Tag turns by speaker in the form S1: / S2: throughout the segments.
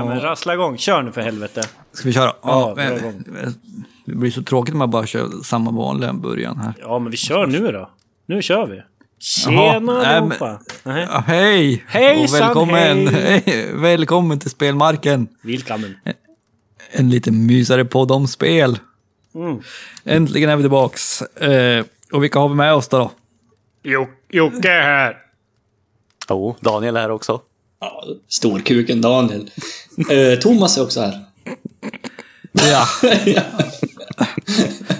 S1: Ja, men rassla igång. Kör nu för helvete.
S2: Ska vi köra?
S1: Ja,
S2: men-
S1: igång.
S2: det blir så tråkigt om man bara kör samma vanliga början här.
S1: Ja, men vi kör nu då. Nu kör vi.
S2: Jaha,
S1: Tjena
S2: nej, men-
S1: allihopa! Nej.
S2: Ja, hej!
S1: Hejsan,
S2: och välkommen,
S1: hej!
S2: hej. välkommen till Spelmarken.
S1: Välkommen.
S2: En lite mysare podd om spel.
S1: Mm.
S2: Äntligen är vi tillbaks. Eh, och vilka har vi med oss då?
S1: Jo- Jocke är här.
S3: Jo, Daniel är här också.
S4: Ja, storkuken Daniel. Eh, Thomas är också här.
S2: Ja.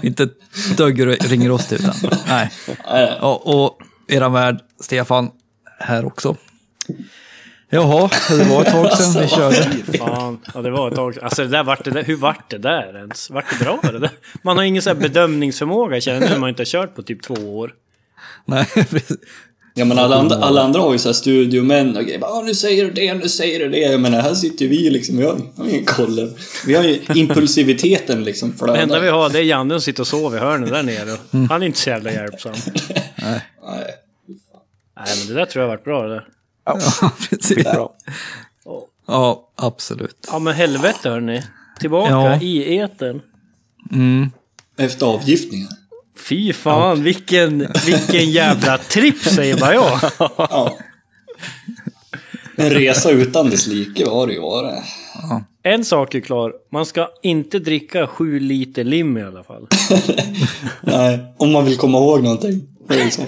S2: Inte ett dugg ringer oss utan. Nej. Ja, och eran värd Stefan här också. Jaha, det var ett tag sedan vi körde.
S1: Fan, ja, det var ett tag sedan. Alltså det där vart det där, hur vart det där ens? Vart det bra det där? Man har ingen här bedömningsförmåga känner när man inte har kört på typ två år.
S2: Nej.
S4: Ja men alla andra, alla andra har ju såhär studiomän och grejer. Bara, "Ah, nu säger du det, nu säger du det. Men här sitter ju vi liksom, vi har, vi har ingen koll. Vi har ju impulsiviteten liksom
S1: Det enda vi
S4: flödar.
S1: har det är Janne som sitter och sover i hörnet där nere. Han är inte så jävla hjälpsam.
S4: Nej.
S1: Nej men det där tror jag har varit bra det där.
S2: Ja, precis.
S3: Bra.
S2: Ja, absolut.
S1: Ja men helvete hörni. Tillbaka
S2: Ja.
S1: i etern.
S2: Mm.
S4: Efter avgiftningen.
S1: Fy fan vilken, vilken jävla tripp säger bara jag.
S4: Ja. En resa utan dess like var det ju var det.
S1: En sak är klar. Man ska inte dricka sju liter lim i alla fall.
S4: Nej, om man vill komma ihåg någonting. Liksom.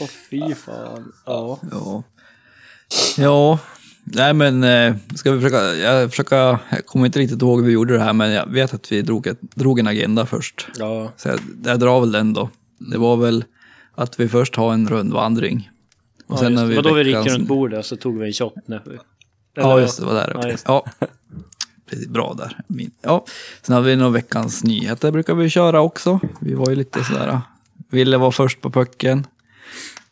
S1: Åh fy fan. Ja.
S2: Ja. Ja, nej men eh, ska vi försöka, jag försöka, jag kommer inte riktigt ihåg hur vi gjorde det här, men jag vet att vi drog, ett, drog en agenda först.
S1: Ja.
S2: Så jag, jag drar väl den då. Det var väl att vi först har en rundvandring. Och
S1: ja
S2: sen
S1: det.
S2: vi
S1: Vadå vi gick runt bordet så tog vi en shot. När.
S2: Ja, just det, var där.
S1: Ja,
S2: okej.
S1: just
S2: Ja, precis. Bra där. Min. Ja. Sen har vi nog veckans nyheter brukar vi köra också. Vi var ju lite sådär, ville vara först på pucken.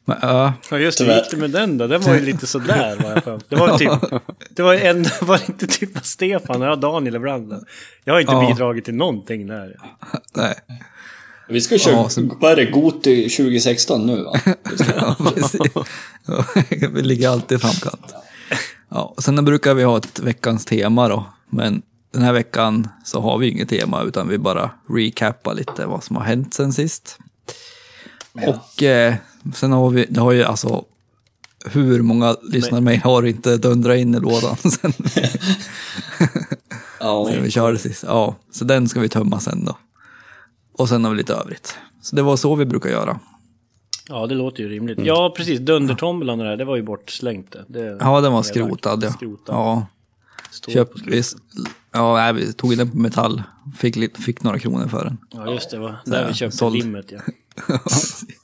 S2: Men, ja,
S1: Ja just det, hur gick det med den då? Den var ju lite sådär var jag för. Det var ju typ, det var en, var det inte typ Stefan, ja Daniel ibland. Jag har inte
S2: Ja.
S1: bidragit till någonting där.
S2: nej.
S4: Vi ska köra,
S2: Ja, så-
S4: vad är det, Goti 2016 nu va?
S2: Ja, precis. Ja, vi ligger alltid i framkant. Ja, och sen brukar vi ha ett veckans tema då. Men den här veckan så har vi inget tema utan vi bara recapar lite vad som har hänt sen sist. Och eh, sen har vi, det har ju alltså hur många lyssnarmail har inte dundrat in i lådan sen,
S4: Ja,
S2: sen vi körde sist? Ja, så den ska vi tömma sen då. Och sen har vi lite övrigt. Så det var så vi brukar göra.
S1: Ja det låter ju rimligt. Ja precis, Dundertombolan och det där, det var ju bortslängt det.
S2: Ja, den var skrotad ja.
S1: Skrotad.
S2: Ja,
S1: Står
S2: Köp,
S1: på
S2: vi, ja, nej, vi tog in den på metall. Fick, lite, fick några kronor för den.
S1: Ja just det, var där vi köpte
S2: såld.
S1: limmet ja.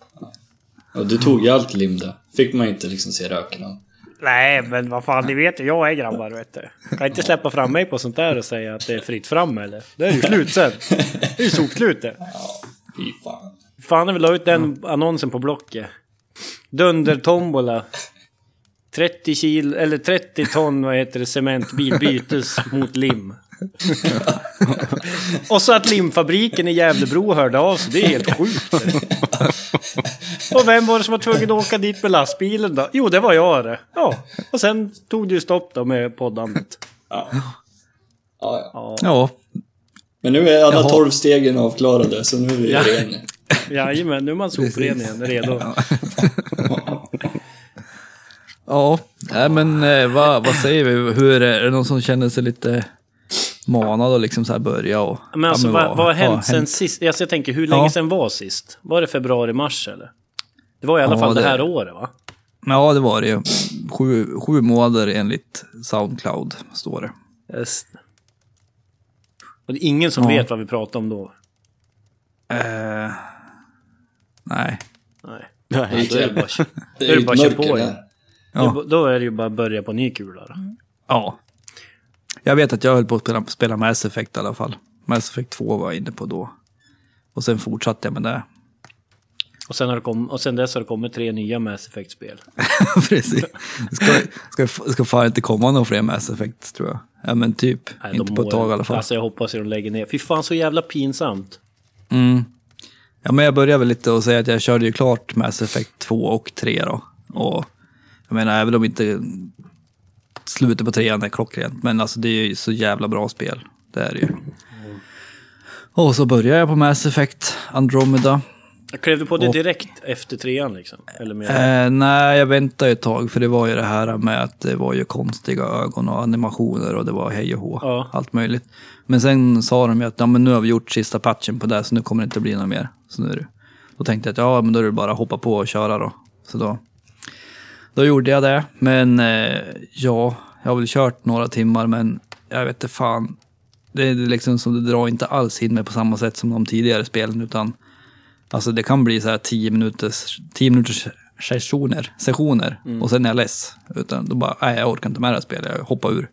S4: ja, du tog ju allt lim där. Fick man inte liksom se röken av.
S1: Nej men vad fan, ni vet ju jag är grabbar vet du. Kan inte släppa fram mig på sånt där och säga att det är fritt fram eller? Det är ju slut sen. Det är ju sokslut det.
S4: Fy fan.
S1: Fan jag vill ha ut den annonsen på Blocket. Dundertombola. 30 kilo, eller 30 ton vad heter det, cementbil bytes mot lim. och så att limfabriken i Gävlebro hörde av sig, det är helt sjukt. och vem var det som var tvungen att åka dit med lastbilen då? Jo, det var jag det. Ja, och sen tog det ju stopp då med poddandet.
S4: Ja. Ja, ja.
S1: Ja,
S2: Ja,
S4: Men nu är alla
S2: Jaha.
S4: tolv stegen avklarade, så nu är vi
S1: Ja.
S4: rena.
S1: jajamän, nu är man sopren igen, redo.
S2: ja. Nej, men eh, vad, vad säger vi? Hur är det? Är det någon som känner sig lite manad och liksom så här börja och...
S1: Men alltså
S2: ja,
S1: vad, vad har hänt sen
S2: hänt?
S1: sist? Alltså, jag tänker, hur länge
S2: Ja.
S1: sen var sist? Var det februari, mars eller? Det var i alla
S2: Ja,
S1: fall det,
S2: det-
S1: här året va?
S2: Ja, det var det ju. Sju, sju månader enligt Soundcloud, står det.
S1: Just. Och det är ingen som
S2: Ja.
S1: vet vad vi pratar om då.
S2: Eh, nej.
S1: Nej.
S3: Nej,
S1: Då är det bara,
S4: Det
S1: då är det bara att köra på igen.
S2: Ja.
S1: Då är det ju bara att börja på ny kula. Då.
S2: Ja. Jag vet att jag höll på att spela, spela Mass Effect i alla fall. Mass Effect 2 var jag inne på då. Och sen fortsatte jag med det.
S1: Och sen, har det kom, och sen dess har det kommit tre nya Mass Effect-spel.
S2: Precis. Ska, ska, ska fan inte komma några fler Mass Effect tror jag. Ja men typ.
S1: Nej,
S2: inte på ett tag i alla fall.
S1: Alltså jag hoppas att de lägger ner. Fy fan så jävla pinsamt.
S2: Mm. Ja men jag började väl lite och säga att jag körde ju klart Mass Effect 2 och 3 då. Och jag menar även om inte slutet på trean är klockrent. Men alltså det är ju så jävla bra spel. Det är det ju. Och så börjar jag på Mass Effect Andromeda.
S1: Jag klev du på det
S2: Och-
S1: direkt efter trean liksom? Eller mer?
S2: Eh, nej, jag väntade ett tag för det var ju det här med att det var ju konstiga ögon och animationer och det var hej och hå.
S1: Ja.
S2: Allt möjligt. Men sen sa de ju att ja, men nu har vi gjort sista patchen på det så nu kommer det inte bli något mer. Så nu är det. Då tänkte jag att ja, men då är det bara att hoppa på och köra då. Så då, då gjorde jag det. Men eh, ja, jag har väl kört några timmar men jag vet inte fan. Det är liksom som det drar inte alls in mig på samma sätt som de tidigare spelen utan Alltså det kan bli så här 10 minuters, 10 minuters sessioner, sessioner och sen är jag less. Utan då bara, nej jag orkar inte med det här spelet, jag hoppar ur,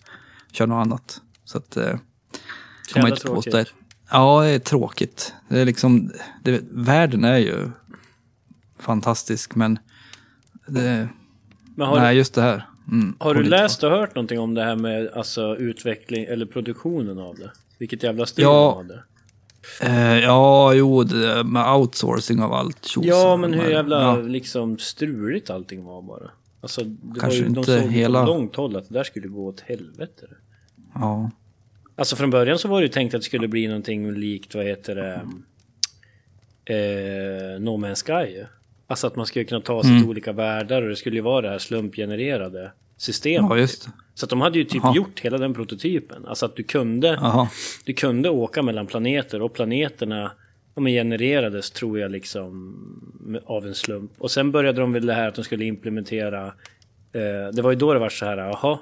S2: kör något annat. Så att, eh, kan man inte påstå.
S1: tråkigt.
S2: Ja, det är tråkigt. Det är liksom, det, världen är ju fantastisk men det, Nej just det här. Mm,
S1: har du läst och hört någonting om det här med alltså, utveckling eller produktionen av det? Vilket jävla stil
S2: Ja.
S1: de hade.
S2: Eh, ja, jo, det med outsourcing av allt tjos.
S1: Ja, men hur jävla
S2: Ja.
S1: liksom struligt allting var bara. Alltså, det
S2: Kanske
S1: var ju, de
S2: inte
S1: såg
S2: hela-
S1: på långt håll att det där skulle gå åt helvete.
S2: ja.
S1: Alltså från början så var det ju tänkt att det skulle bli någonting likt, vad heter det, eh, No Man's Sky. Alltså att man skulle kunna ta sig
S2: Mm.
S1: till olika världar och det skulle ju vara det här slumpgenererade systemet.
S2: ja.
S1: Så att de hade ju typ
S2: Jaha.
S1: gjort hela den prototypen. Alltså att du kunde, du kunde åka mellan planeter och planeterna de genererades tror jag liksom av en slump. Och sen började de väl det här att de skulle implementera eh, Det var ju då det var så här, jaha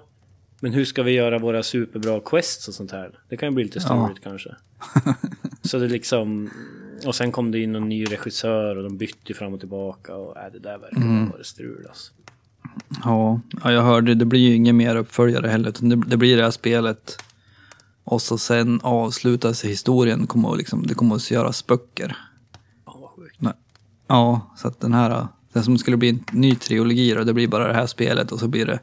S1: Men hur ska vi göra våra superbra quests och sånt här? Det kan ju bli lite störigt kanske. Så det liksom Och sen kom det in en ny regissör och de bytte fram och tillbaka och äh, det där verkar mm. vara strul alltså.
S2: Ja, ja, jag hörde, det blir ju ingen mer uppföljare heller. utan Det, det blir det här spelet. Och så sen avslutas historien. Kommer att liksom, det kommer att göras böcker.
S1: Ja.
S2: Ja, så att den här, det som skulle bli en ny trilogi då, det blir bara det här spelet och så blir det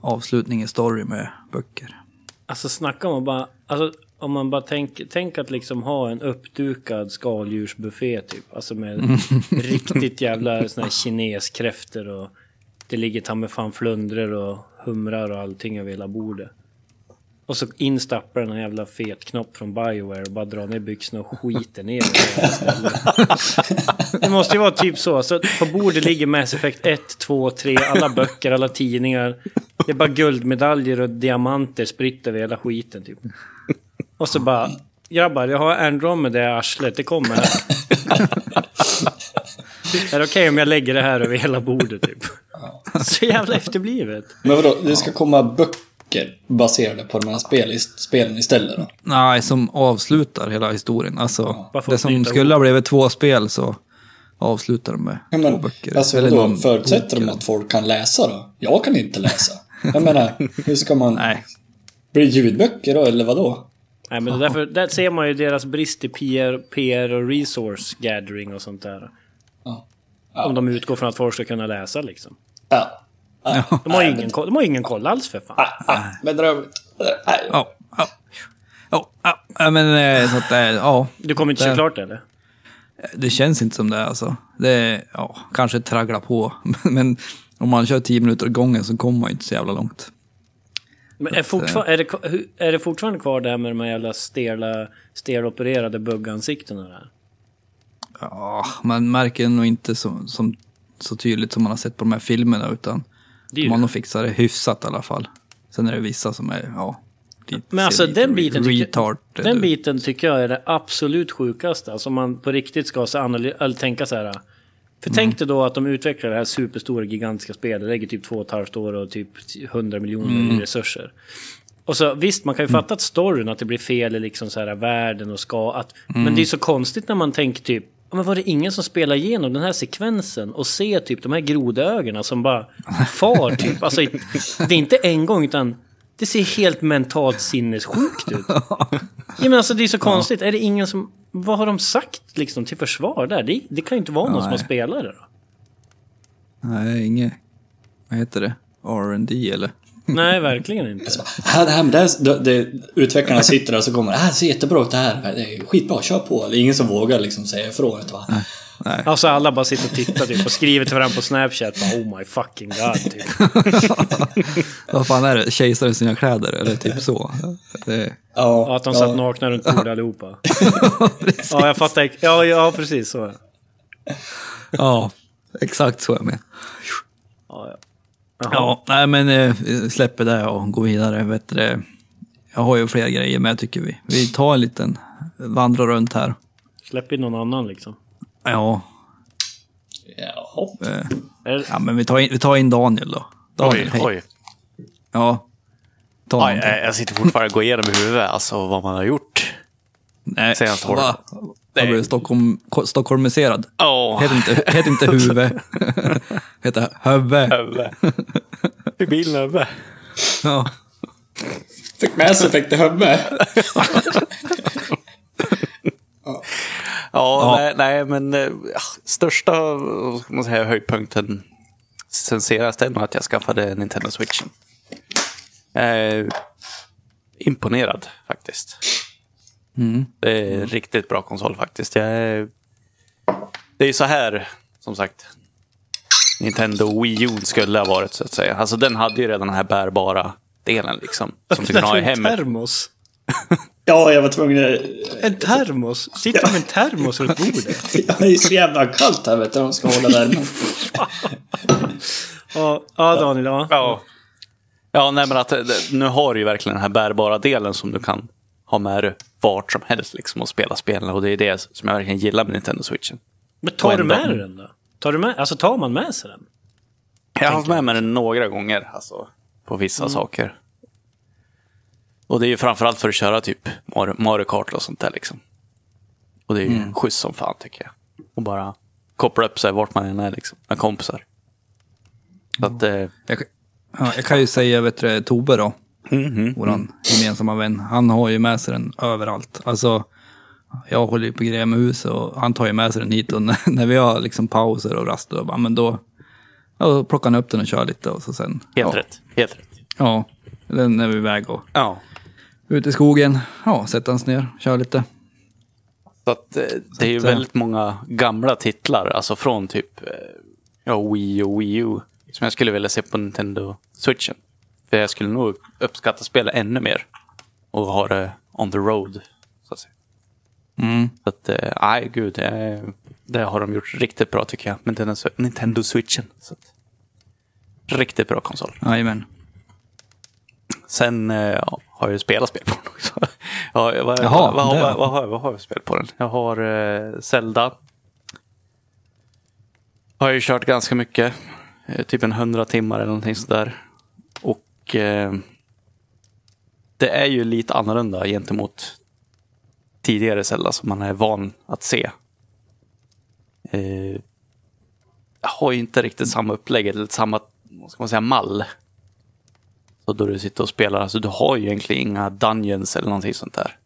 S2: avslutning i story med böcker.
S1: Alltså snacka om att bara, alltså om man bara tänker, tänk att liksom ha en uppdukad skaldjursbuffé typ. Alltså med riktigt jävla såna här kineskräftor och det ligger ta mig fan flundror och humrar och allting över hela bordet. Och så instappar den en jävla fet knopp från Bioware och bara drar ner byxorna och skiter ner det. Det måste ju vara typ så. Så på bordet ligger Mass Effect 1, 2, 3, alla böcker, alla tidningar. Det är bara guldmedaljer och diamanter spritt över hela skiten typ. Och så bara, grabbar jag har Andromeda i arslet, det kommer här. Är det okej om jag lägger det här över hela bordet typ? Så jävla efterblivet.
S4: Men vadå, det ska komma böcker baserade på de här spel, spelen istället då?
S2: Nej, som avslutar hela historien. Alltså,
S1: för
S2: det som skulle ha blivit två spel så avslutar de med
S4: Ja,
S2: två
S4: men,
S2: böcker.
S4: alltså
S2: Eller någon
S4: förutsätter de att folk kan läsa då? Jag kan inte läsa. Jag menar, hur ska man...
S2: Nej,
S4: Blir det ljudböcker då, eller vadå?
S1: Nej men därför, där ser man ju deras brist i PR, PR och resource gathering och sånt där.
S4: Ja.
S1: Om de utgår från att folk ska kunna läsa liksom.
S4: Ja.
S1: De har ju ingen, de har ju ingen koll alls för fan.
S4: Bedrövligt.
S2: Ja, ja. Ja, ja, ja, men eh, så att det, ja.
S1: Du kommer inte se klart det eller?
S2: Det känns inte som det alltså. Det är, ja, kanske traggla på. Men om man kör tio minuter gången så kommer man inte så jävla långt.
S1: Men är, fortfar- är, det, är det fortfarande kvar det här med de här jävla stela, stelopererade buggansiktena där?
S2: Ja, man märker nog inte så, som, så tydligt som man har sett på de här filmerna utan
S1: Det
S2: man har
S1: det.
S2: nog fixat det hyfsat i alla fall. Sen är det vissa som är, ja,
S1: Men alltså den biten, tycker,
S2: retard
S1: den
S2: ut.
S1: biten tycker jag är det absolut sjukaste. Alltså man på riktigt ska så analy- tänka så här. För tänk dig då att de utvecklar det här superstora gigantiska spelet, lägger typ två och ett halvt år och typ 100 miljoner i resurser. Och så visst, man kan ju fatta att storyn, att det blir fel i liksom så här världen och ska, att, men det är så konstigt när man tänker typ, men var det ingen som spelade igenom den här sekvensen och ser typ de här grodögonen som bara far typ, alltså det är inte en gång utan det ser helt mentalt sinnessjukt ut. Ja men alltså det är så konstigt, är det ingen som, vad har de sagt liksom till försvar där? Det, det kan ju inte vara någon som har
S2: Nej.
S1: spelat det då.
S2: Nej, inget, vad heter det? R&D eller?
S1: Nej, verkligen inte.
S4: Ja, det här med det, här- det, det, utvecklarna sitter där och så kommer det här ser jättebra ut det här. Det är skitbra, kör på. Det är ingen som vågar liksom säga ifrån. Utan bara,
S2: Nej.
S1: Alltså alla bara sitter och tittar typ och skriver till varandra på Snapchat. Bara, oh my fucking god. Typ.
S2: Vad fan är det? Kejsaren i sina kläder? Eller typ så? Det,
S4: Ja,
S1: Och att de
S4: ja.
S1: satt nakna runt bordet allihopa. Ja, jag fattar. Ja, ja, precis så.
S2: ja, exakt så jag menar.
S1: Ja, ja.
S2: Ja, nej men eh, släpper det och går vidare. Vet du, det. jag har ju fler grejer, men jag tycker vi, vi tar en liten vandra runt här.
S1: Släpp in någon annan liksom.
S2: Ja,
S4: Jaha.
S2: eh,
S1: det-
S2: ja men vi tar in, vi tar in Daniel då. Daniel,
S3: Oj,
S2: hej.
S3: oj.
S2: Ja. Ta någonting.
S3: jag sitter fortfarande och går igenom i huvudet alltså, vad man har gjort.
S2: Nej,
S3: senaste året.
S2: va? Jag blev Stockholm, stockholmiserad.
S3: Åh,
S2: Heter inte, heter inte huvud. heter huvud.
S3: huvud. I bilen huvud.
S2: Ja.
S4: Fick Mass Effect i huvudet.
S3: Ja, Nej, nej, men ja, största ska man säga, höjdpunkten sen senast är nog att jag skaffade Nintendo Switchen. Eh, imponerad faktiskt. Det är riktigt bra konsol faktiskt. Är, det är ju så här, som sagt, Nintendo Wii U skulle ha varit så att säga. Alltså den hade ju redan den här bärbara delen liksom. Som du kan ha i
S1: en
S3: hemmet.
S1: termos.
S4: Ja, jag var tvungen att...
S1: En termos? Sitter med en termos runt bordet?
S4: Ja, Det är så jävla kallt här vet du, de ska hålla värmen.
S1: Ja, ja Daniel, ja.
S3: Ja. Ja, nej men att eh, nu har du ju verkligen den här bärbara delen som du kan ha med dig vart som helst liksom och spela spelen. Och det är det som jag verkligen gillar med Nintendo Switchen.
S1: Men tar du med dig den då? Tar du med, alltså tar man med sig den?
S3: Jag har haft med mig den några gånger alltså, på vissa saker. Och det är ju framförallt för att köra typ Mario Kart och sånt där liksom. Och det är ju schysst som fan tycker jag. Och bara koppla upp sig vart man än är liksom, med kompisar. Så att, eh,
S2: Jag, ja, jag kan ju säga, vet du, Tobbe då.
S3: mhm.
S2: Våran gemensamma vän. Han har ju med sig den överallt. Alltså, jag håller ju på grejer med huset och han tar ju med sig den hit. Och när, när vi har liksom pauser och rast, då, bara, men då, ja, då plockar han upp den och kör lite. Och så sen,
S3: Helt
S2: ja,
S3: rätt. Helt rätt.
S2: Ja, den är vi iväg och
S3: Ja.
S2: Ut i skogen. Ja, sätter oss ner, kör lite.
S3: Så att, eh, det är ju
S2: eh,
S3: väldigt många gamla titlar, alltså från typ eh, ja, Wii och Wii U, som jag skulle vilja se på Nintendo Switchen. För jag skulle nog uppskatta spela ännu mer och ha det on the road. Så att säga.
S2: Mm.
S3: Så att, nej gud, det, det har de gjort riktigt bra tycker jag. Nintendo, Nintendo Switchen. Så att, riktigt bra konsol.
S2: Jajamän.
S3: Sen eh, ja, har jag ju spelat spel på den också. ja, vad,
S2: Jaha,
S3: vad, vad, vad, vad, har, jag- vad har jag spelat på den? Jag har eh, Zelda. Har jag ju kört ganska mycket. Eh, typ en hundra timmar eller någonting sådär. Och eh, det är ju lite annorlunda gentemot tidigare Zelda som man är van att se. Eh, jag har ju inte riktigt samma upplägg eller samma vad ska man säga, mall. Så då du sitter och spelar, alltså du har ju egentligen inga dungeons eller någonting sånt där.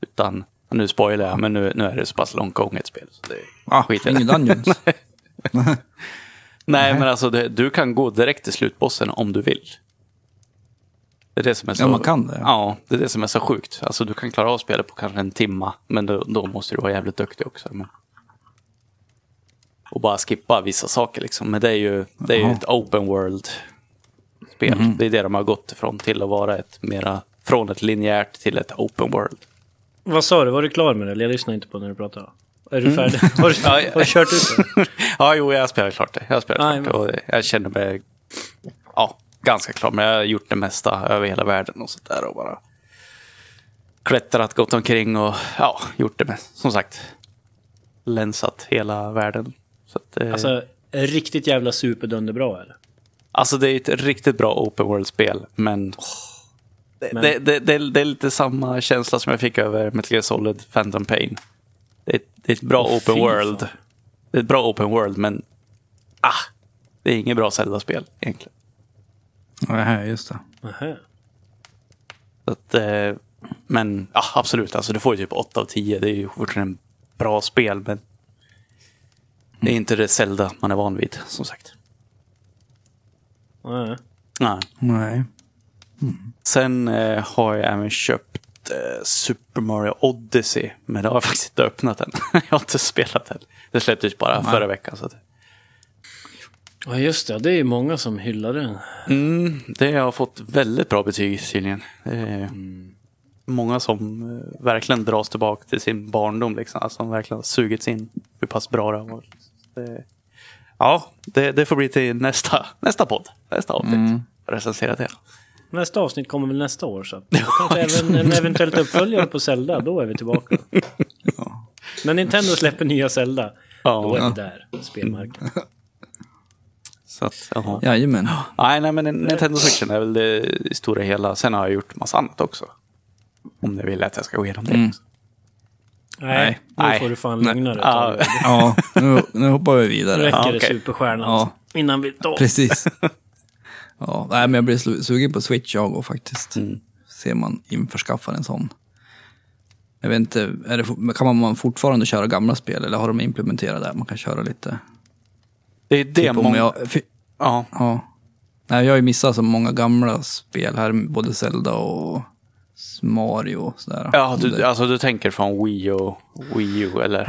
S3: Utan, nu spoilar jag, men nu, nu är det så pass långt gånget spel. Så det
S2: Ah,
S3: skiter jag i.
S2: ingen dungeons.
S3: Nej, men alltså det, du kan gå direkt till slutbossen om du vill. Det är det som är så...
S2: Ja, man kan det.
S3: Ja, det är det som är så sjukt. Alltså du kan klara av spelet på kanske en timma, men då, då måste du vara jävligt duktig också. Men... Och bara skippa vissa saker liksom. Men det är ju, det är ju ett open world-spel.
S2: Mhm.
S3: Det är det de har gått ifrån till att vara ett mera, från ett linjärt till ett open world.
S1: Vad sa du? Var du klar med det? Jag lyssnade inte på när du pratade. Är du färdig? Har du, har du kört ut det?
S3: ja, jo, jag har spelat klart det. Jag
S1: Nej,
S3: klart det och jag känner mig ja, ganska klar. Men jag har gjort det mesta över hela världen och sådär. Och bara klättrat, gått omkring och ja, gjort det med, som sagt, länsat hela världen. Så att, eh, alltså,
S1: riktigt jävla superdunderbra eller?
S3: Det är ett riktigt bra open world-spel, men, det,
S1: men-
S3: Det, det, det, det är lite samma känsla som jag fick över Metal Gear Solid Phantom Pain. Det är, det är ett bra
S1: Åh,
S3: open world.
S1: fan.
S3: Det är ett bra open world, men ah, det är inget bra Zelda-spel egentligen.
S2: Nej, just det.
S1: Nähä.
S3: Så att, eh, men ja, absolut, alltså, du får ju typ 8 av 10. Det är ju fortfarande en bra spel, men det är inte det Zelda man är van vid, som sagt.
S1: Nej.
S3: Nej.
S2: Nej.
S3: Sen eh, har jag även köpt eh, Super Mario Odyssey. Men det har jag faktiskt inte öppnat än. jag har inte spelat den. Det släpptes bara förra veckan. Så att,
S1: Ja just det, det är ju många som hyllar den.
S3: mm, det har fått väldigt bra betyg tydligen. Är Många som eh, verkligen dras tillbaka till sin barndom. Liksom. Alltså, som verkligen har sugits in hur pass bra det har varit. Det, ja, det, det får bli till nästa, nästa podd. Nästa avsnitt. Recensera det.
S1: Nästa avsnitt kommer väl nästa år så. Kanske även en eventuellt uppföljare på Zelda, då är vi tillbaka. När Nintendo släpper nya Zelda, då är vi där, spelmarknaden.
S3: Så att, jaha.
S2: Jajamän.
S3: Nej, nej, men Nintendo Switchen är väl det i stora hela. Sen har jag gjort massa annat också. Om ni vill att jag ska gå igenom det också.
S1: Nej, nu
S3: Nej.
S1: får du fan lugna dig.
S3: Ja,
S1: Ja,
S2: Ja, nu, nu hoppar vi
S1: nu
S2: vidare.
S1: räcker
S3: Ja,
S1: det superstjärnan.
S2: Ja.
S1: Innan vi då.
S2: Precis. Ja, nej, men jag blir sugen på Switch jag och faktiskt.
S3: Mm.
S2: Ser man införskaffar en sån. Jag vet inte, är det, kan man fortfarande köra gamla spel eller har de implementerat det? Man kan köra lite.
S3: det är det
S2: Typ
S3: många...
S2: jag,
S3: Ja,
S2: ja. Nej, jag har ju missat så många gamla spel här, både Zelda och Mario sådär.
S3: ja du, alltså du tänker från Wii och Wii U eller?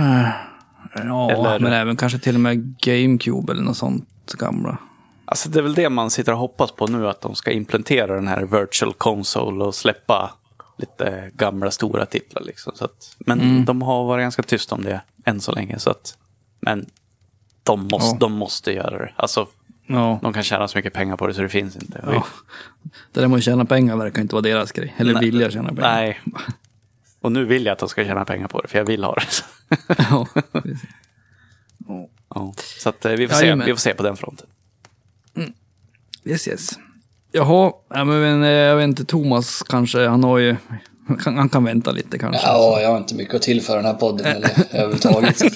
S2: ja
S3: eller-
S2: men även kanske till och med GameCube eller något sånt gamla.
S3: Alltså det är väl det man sitter och hoppas på nu, att de ska implementera den här virtual console och släppa lite gamla stora titlar. Liksom. Så att, men
S2: Mm.
S3: de har varit ganska tysta om det än så länge. Så att, men de måste,
S2: Ja.
S3: de måste göra det. Alltså,
S2: Ja.
S3: de kan tjäna så mycket pengar på det så det finns inte.
S2: ja. Det där med att tjäna pengar verkar inte vara deras grej. Eller
S3: Nej.
S2: vilja tjäna pengar.
S3: Nej. Och nu vill jag att de ska tjäna pengar på det, för jag vill ha det.
S2: ja,
S3: ja. Så att, eh, vi, får se, vi får se på den fronten.
S2: Yes, yes. Jaha, ja, men, eh, jag vet inte, Thomas kanske, han har ju, han, han kan vänta lite kanske.
S4: Ja, jag har inte mycket att tillföra den här podden eller överhuvudtaget.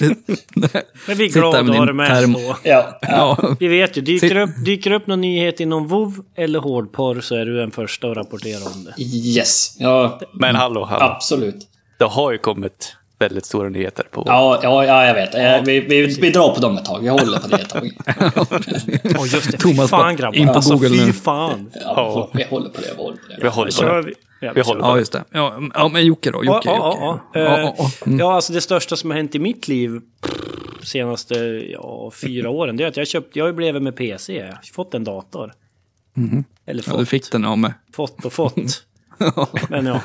S1: Men vi är
S2: Sitta
S1: glada
S2: med
S1: att ha
S2: din
S1: det med
S2: term-
S1: så.
S4: Ja, ja.
S2: Ja,
S1: Vi vet ju, dyker upp, dyker upp någon nyhet inom WoW eller hårdporr så är du den första att rapportera om det.
S4: yes. Ja,
S3: Men hallå, hallå.
S4: absolut.
S3: Det har ju kommit väldigt stora nyheter på
S4: Ja, ja, ja jag vet. Eh, Vi, vi, vi drar på dem ett tag. Vi håller på det ett tag.
S1: Åh just det,
S2: Thomas
S1: fan grabbar.
S2: in på
S1: alltså
S2: Google
S1: fy
S2: nu.
S1: fan.
S4: Ja, vi håller på det. Vi håller på det.
S3: Vi håller på det.
S1: vi. Ja,
S3: Vi håller på
S2: ja, just det. Ja, ja men Jocke då? Jocke,
S1: Ja,
S2: Jocke.
S1: ja, ja.
S2: Ja,
S1: Eh,
S2: ja, ja. Mm.
S1: Ja, alltså det största som har hänt i mitt liv senaste ja, fyra åren, det är att jag köpt, jag har ju blivit med PC. Jag har fått en dator. Eller
S2: Ja,
S1: fått,
S2: du fick den av mig.
S1: fått och fått. Men ja.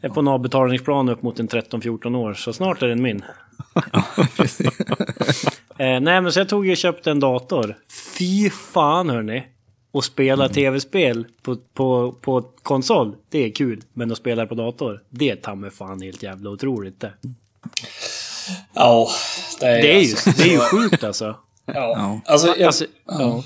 S1: Är på en avbetalningsplan upp mot en 13-14 år, så snart är den min. eh, nej, men så jag tog och köpte en dator. Fy fan hörni! Och spela tv-spel på, på, på konsol, det är kul. Men att spela på dator, det är ta fan helt jävla otroligt det.
S4: Ja, det är,
S1: Det är ju,
S4: alltså,
S1: det är ju sjukt alltså.
S4: Ja. Alltså, jag,
S1: alltså ja.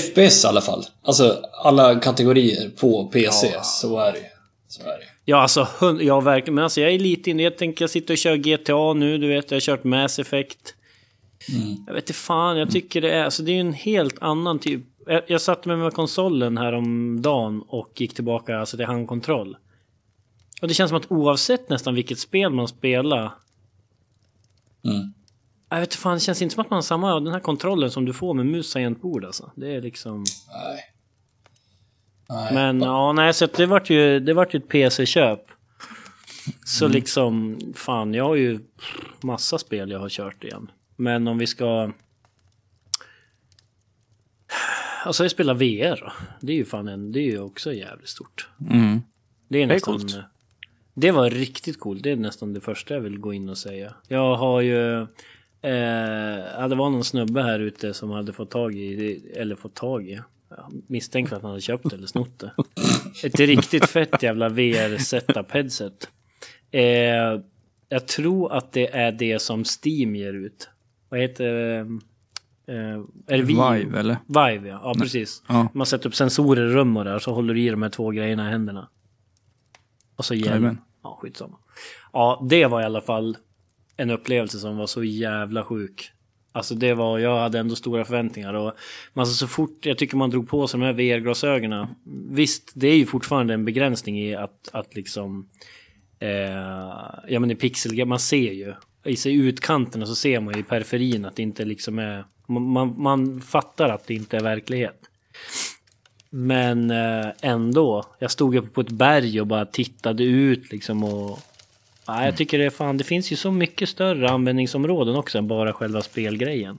S4: FPS i alla fall. Alltså alla kategorier på PC. Så är det ju. Så är det.
S1: Ja, alltså, ja verkligen. Men alltså jag är lite inne. Jag tänker jag sitter och kör GTA nu. Du vet, jag har kört Mass Effect. Jag vet inte fan, jag tycker det är... Alltså det är ju en helt annan typ... Jag, jag satte mig med konsolen här om dagen och gick tillbaka alltså, till handkontroll. Och det känns som att oavsett nästan vilket spel man spelar...
S4: Mm.
S1: Jag vet inte fan, det känns inte som att man har samma den här kontrollen som du får med mus tangentbord alltså. Det är liksom...
S4: Nej. Nej.
S1: Men ja, nej, så det vart ju, det vart ju ett PC-köp. Så liksom, fan, jag har ju massa spel jag har kört igen. Men om vi ska... Alltså jag spelar VR. Det är ju fan en, det är ju också jävligt stort.
S2: Mm.
S1: Det är
S3: är
S1: nästan...
S3: coolt.
S1: Det var riktigt coolt. Det är nästan det första jag vill gå in och säga. Jag har ju... Eh, det var någon snubbe här ute som hade fått tag i, eller fått tag i. Jag misstänker att han hade köpt det eller snott det. Ett riktigt fett jävla VR setup headset. Eh, jag tror att det är det som Steam ger ut. Vad heter det? Eh, är det Vive?
S2: Eller?
S1: Vive, ja. ja precis.
S2: Ja.
S1: Man sätter upp sensorer i rum och där, så håller du i de här två grejerna i händerna. Och så hjälm.
S2: Jajamän.
S1: Ja, skitsamma. Ja, det var i alla fall en upplevelse som var så jävla sjuk. Alltså det var, jag hade ändå stora förväntningar och men alltså så fort jag tycker man drog på sig de här VR-glasögonen. Visst, det är ju fortfarande en begränsning i att, att liksom eh, ja men i pixel, man ser ju i sig utkanterna så ser man ju i periferin att det inte liksom är man, man, fattar att det inte är verklighet. Men eh, ändå. Jag stod uppe på ett berg och bara tittade ut liksom och... Nej, jag tycker det är fan, det finns ju så mycket större användningsområden också än bara själva spelgrejen.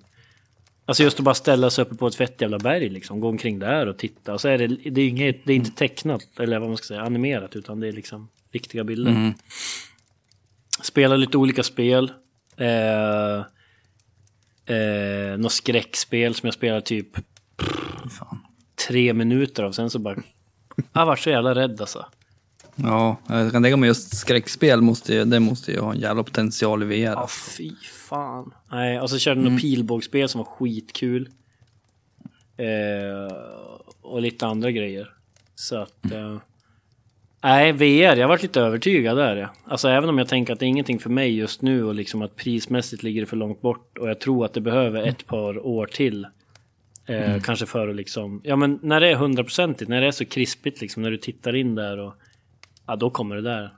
S1: Alltså just att bara ställa sig uppe på ett fett jävla berg liksom, gå omkring där och titta. Och så är det, det är inget, det är inte tecknat, eller vad man ska säga, animerat, utan det är liksom riktiga bilder.
S2: Mm.
S1: Spela lite olika spel. Eh, eh, något skräckspel som jag spelar typ
S2: Fan.
S1: tre minuter av. Sen så bara... Jag var så jävla rädd alltså.
S2: Ja, jag kan tänka mig just skräckspel måste ju, det måste ju ha en jävla potential i VR.
S1: Ja, fy fan. Nej, och så körde jag något pilbågsspel som var skitkul. Eh, och lite andra grejer. Så att... Eh, nej, VR, jag varit lite övertygad där. Ja. Alltså även om jag tänker att det är ingenting för mig just nu och liksom att prismässigt ligger det för långt bort och jag tror att det behöver ett par år till. Eh, Kanske för att liksom, ja men när det är hundraprocentigt, när det är så krispigt liksom, när du tittar in där och ja då kommer det där.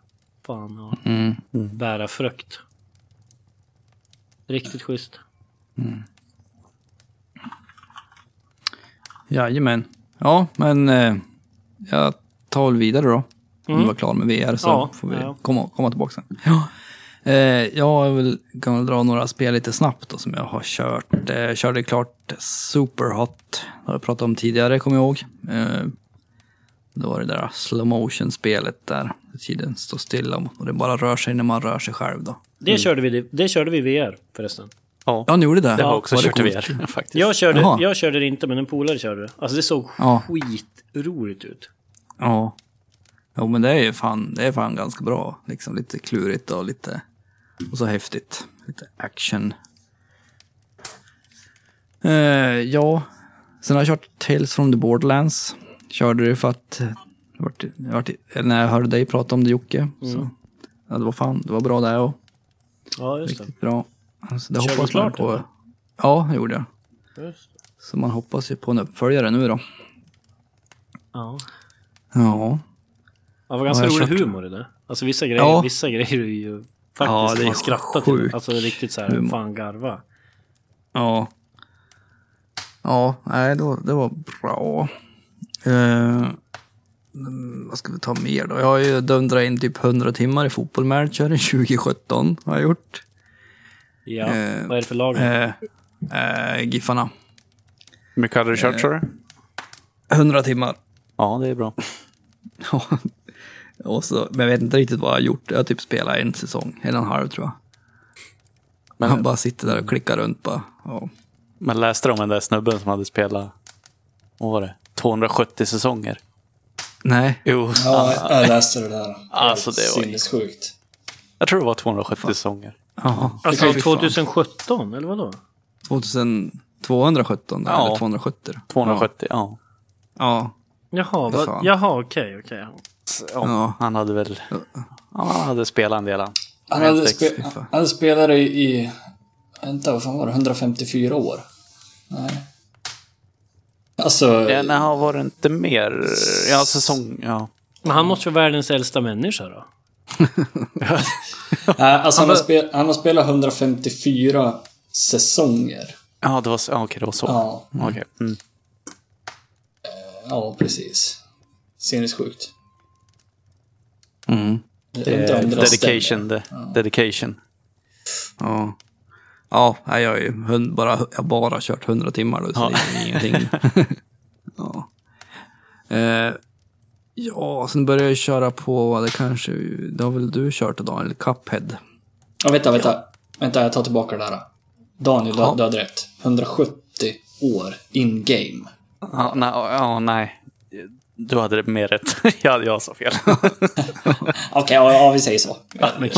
S1: Fan och
S2: Mm.
S1: bära frukt. Riktigt schysst.
S2: Jajamän. Ja, men eh, jag tar väl vidare då. Om du var klar med VR så
S1: Mm. Ja,
S2: får vi
S1: ja.
S2: komma, komma tillbaka sen. Ja. Eh, jag vill, kan väl dra några spel lite snabbt då, som jag har kört. Eh, körde klart Superhot. Det har jag pratat om tidigare, kommer jag ihåg. Eh, det var det där slow motion spelet där tiden står stilla och det bara rör sig när man rör sig själv då.
S1: Det, körde vi, det körde vi VR förresten.
S3: Ja,
S2: Ja, ni gjorde det?
S3: det var också
S2: Var det
S3: kört i? VR faktiskt.
S1: Jag körde,
S2: Jaha.
S1: jag körde det inte men en polare körde det. Alltså det såg
S2: Ja.
S1: skitroligt ut.
S2: Ja. Jo men det är ju fan, det är fan ganska bra. Liksom lite klurigt och lite, och så häftigt. Lite action. Eh, ja, sen har jag kört Tales from the Borderlands. Körde det för att, det det när jag hörde dig prata om det Jocke. Så, ja, det var fan, det var bra det och
S1: Ja, just det.
S2: riktigt bra. Alltså, det
S1: du
S2: hoppas man på.
S1: det?
S2: Ja, det gjorde jag.
S1: Just det.
S2: Så man hoppas ju på en uppföljare nu då.
S1: Ja.
S2: Ja.
S1: Det var ganska rolig
S2: kört.
S1: humor i det. Alltså vissa grejer,
S2: Ja.
S1: vissa grejer är ju faktiskt
S2: Ja, det är
S1: man skrattar till. Alltså riktigt så här,
S2: humor.
S1: fan garva.
S2: Ja. Ja, nej, det var, det var bra. Mm, vad ska vi ta mer då? Jag har ju dundrat in typ 100 timmar i fotbollmanager 2017 har jag gjort.
S1: Ja,
S2: Eh,
S1: vad är det för lag?
S2: Eh, eh, Giffarna.
S3: Hur mycket hade du kört sa du?
S2: 100 timmar.
S3: Ja, det är bra.
S2: Och så, men jag vet inte riktigt vad jag har gjort. Jag har typ spelat en säsong, en och en halv tror jag.
S3: Men-
S2: Man bara sitter där och klickar runt bara. Ja.
S3: Men läste du om den där snubben som hade spelat, vad var det? 270 säsonger?
S2: Nej,
S3: Jo,
S4: Ja, jag läste det där.
S3: Alltså, det var-
S4: Sinnessjukt.
S3: jag tror det var 270 säsonger.
S2: Jaha.
S1: Alltså
S2: Fy fan.
S1: 2017, eller vadå?
S2: 2217
S3: Ja.
S2: eller 270.
S3: 270, ja.
S2: Ja.
S1: Jaha,
S2: Ja,
S1: vad,
S2: fan.
S1: jaha okej, okej.
S2: Ja.
S3: ja. Han hade väl, ja, han hade spelat en del han.
S4: Han hade, spe, han hade spelat i, i... Vänta, vad fan var det? 154 år? Nej. Alltså...
S3: Ja, nej, han var det inte mer, ja säsong, ja.
S1: Men han måste vara världens äldsta människa då?
S4: Alltså han, har spel, han har spelat 154 säsonger.
S3: Ja, det var, så- ja, okej, det var så.
S4: Ja.
S3: Okej. Mm.
S4: Ja, precis. Sinnessjukt.
S2: Mm.
S4: Det där stämmer.
S3: Dedication, de, dedication.
S2: Ja. Ja, jag har ju bara, jag har bara kört 100 timmar då, så
S3: Ja.
S2: det är ingenting. ja. Eh, ja, sen började jag köra på, det kanske, det har väl du kört eller Cuphead?
S4: Ja, vänta, vänta. Vänta, jag tar tillbaka det där. Daniel, du,
S2: Ja.
S4: du hade rätt. 170 år in game.
S3: Ja, nej, ja, nej. Du hade det mer rätt. jag, jag sa fel.
S4: Okej, ja, ja, vi säger så.
S1: Men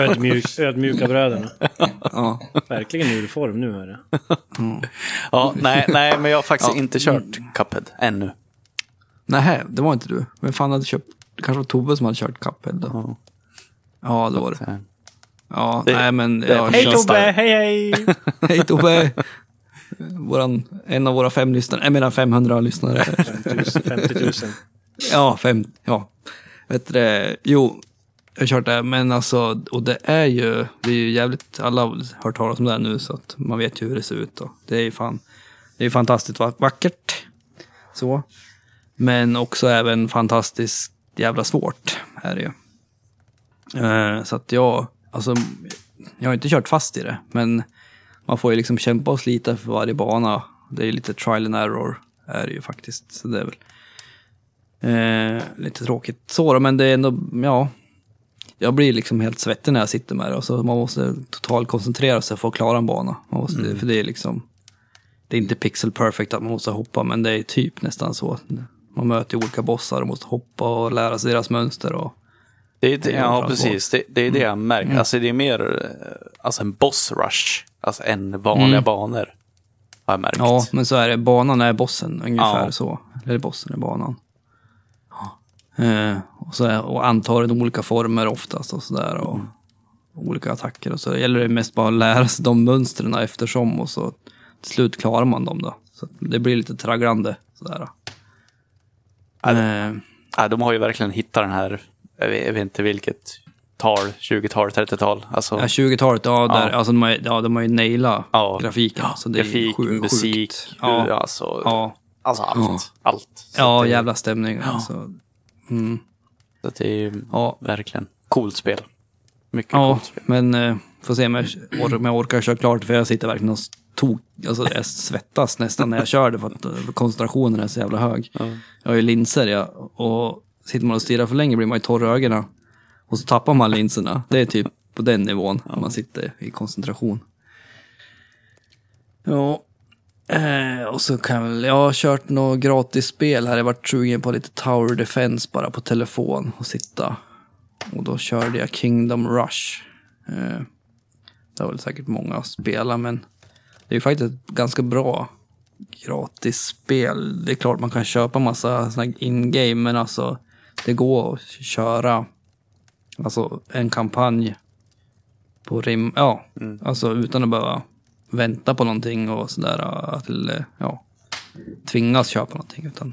S1: ödmjuk, ödmjuka bröderna.
S2: Ja.
S1: Verkligen ur form nu är det.
S3: ja, nej, nej, men jag har faktiskt inte kört Cuphead ännu.
S2: Nej, det var inte du. Vem fan hade köpt, det kanske var Tobbe som hade kört Cuphead då.
S3: Ja.
S2: Ja, det var det.
S3: Så,
S2: Ja,
S3: Det-
S2: nej men...
S3: det-
S2: jag
S1: Hej Tobbe, hej hej!
S2: Hej Tobbe! Våran, en av våra fem lyssnare, jag menar 500 lyssnare.
S1: 50 000.
S2: Ja, fem, ja. Vet du jo, jag har kört det, men alltså, och det är ju, det är ju jävligt, alla har hört talas om det här nu så att man vet ju hur det ser ut och det är ju fan, det är ju fantastiskt vack- vackert. Så. Men också även fantastiskt jävla svårt är det ju. Eh, så att jag, alltså, jag har inte kört fast i det, men man får ju liksom kämpa och slita för varje bana. Det är lite trial and error, är det ju faktiskt. Så det är väl eh, lite tråkigt så då, men det är ändå, ja. Jag blir liksom helt svettig när jag sitter med det. Och så man måste totalt koncentrera sig för att klara en bana. Man måste, För det är liksom, det är inte pixel perfect att man måste hoppa, men det är typ nästan så. Man möter olika bossar och måste hoppa och lära sig deras mönster. Och,
S3: Det är, det, ja, precis. Det, det är det jag märker. Alltså det är mer eh, alltså en boss rush. Alltså än vanliga banor. Har jag märkt.
S2: ja, men så är det. Banan är bossen, ungefär
S3: Ja.
S2: så. Eller bossen är banan. Ja. Eh, och, så är, och antar den olika former oftast och sådär. Och olika attacker och så. Det gäller det mest bara att lära sig de mönstren eftersom och så till slut klarar man dem då. Så det blir lite tragglande sådär. Eh,
S3: Ja, de har ju verkligen hittat den här, jag vet, jag vet inte vilket tal, 20-tal, 30-tal. Alltså,
S2: Ja, 20-talet, ja, där,
S3: Ja.
S2: Alltså, de, har, ja, de har ju nailat
S3: Ja.
S2: grafiken. Så det är
S3: grafik,
S2: sjukt,
S3: musik,
S2: sjukt.
S3: ja.
S2: Ja,
S3: alltså,
S2: ja,
S3: alltså allt. Allt. Så
S2: ja
S3: det,
S2: jävla stämning. Alltså. Mm.
S3: Så det är ju
S2: Ja,
S3: verkligen coolt spel. Mycket
S2: ja,
S3: coolt spel.
S2: men eh, får se om jag, or- om jag orkar köra klart. För jag sitter verkligen och tok, alltså jag svettas nästan när jag kör det. För att eh, koncentrationen är så jävla hög. Jag har ju linser, ja, och sitter man och stirrar för länge blir man ju torr i ögonen. Och så tappar man linserna. Det är typ på den nivån när man sitter i koncentration. Ja, eh, och så kan jag väl, jag har kört något gratis spel här. Jag har varit sugen på lite Tower Defense bara på telefon och sitta. Och då körde jag Kingdom Rush. Eh, det har väl säkert många spelat, men det är ju faktiskt ett ganska bra gratis spel. Det är klart man kan köpa massa in-game, men alltså det går att köra alltså en kampanj på rim, ja, alltså utan att behöva vänta på någonting och sådär, eller ja, tvingas köpa någonting, utan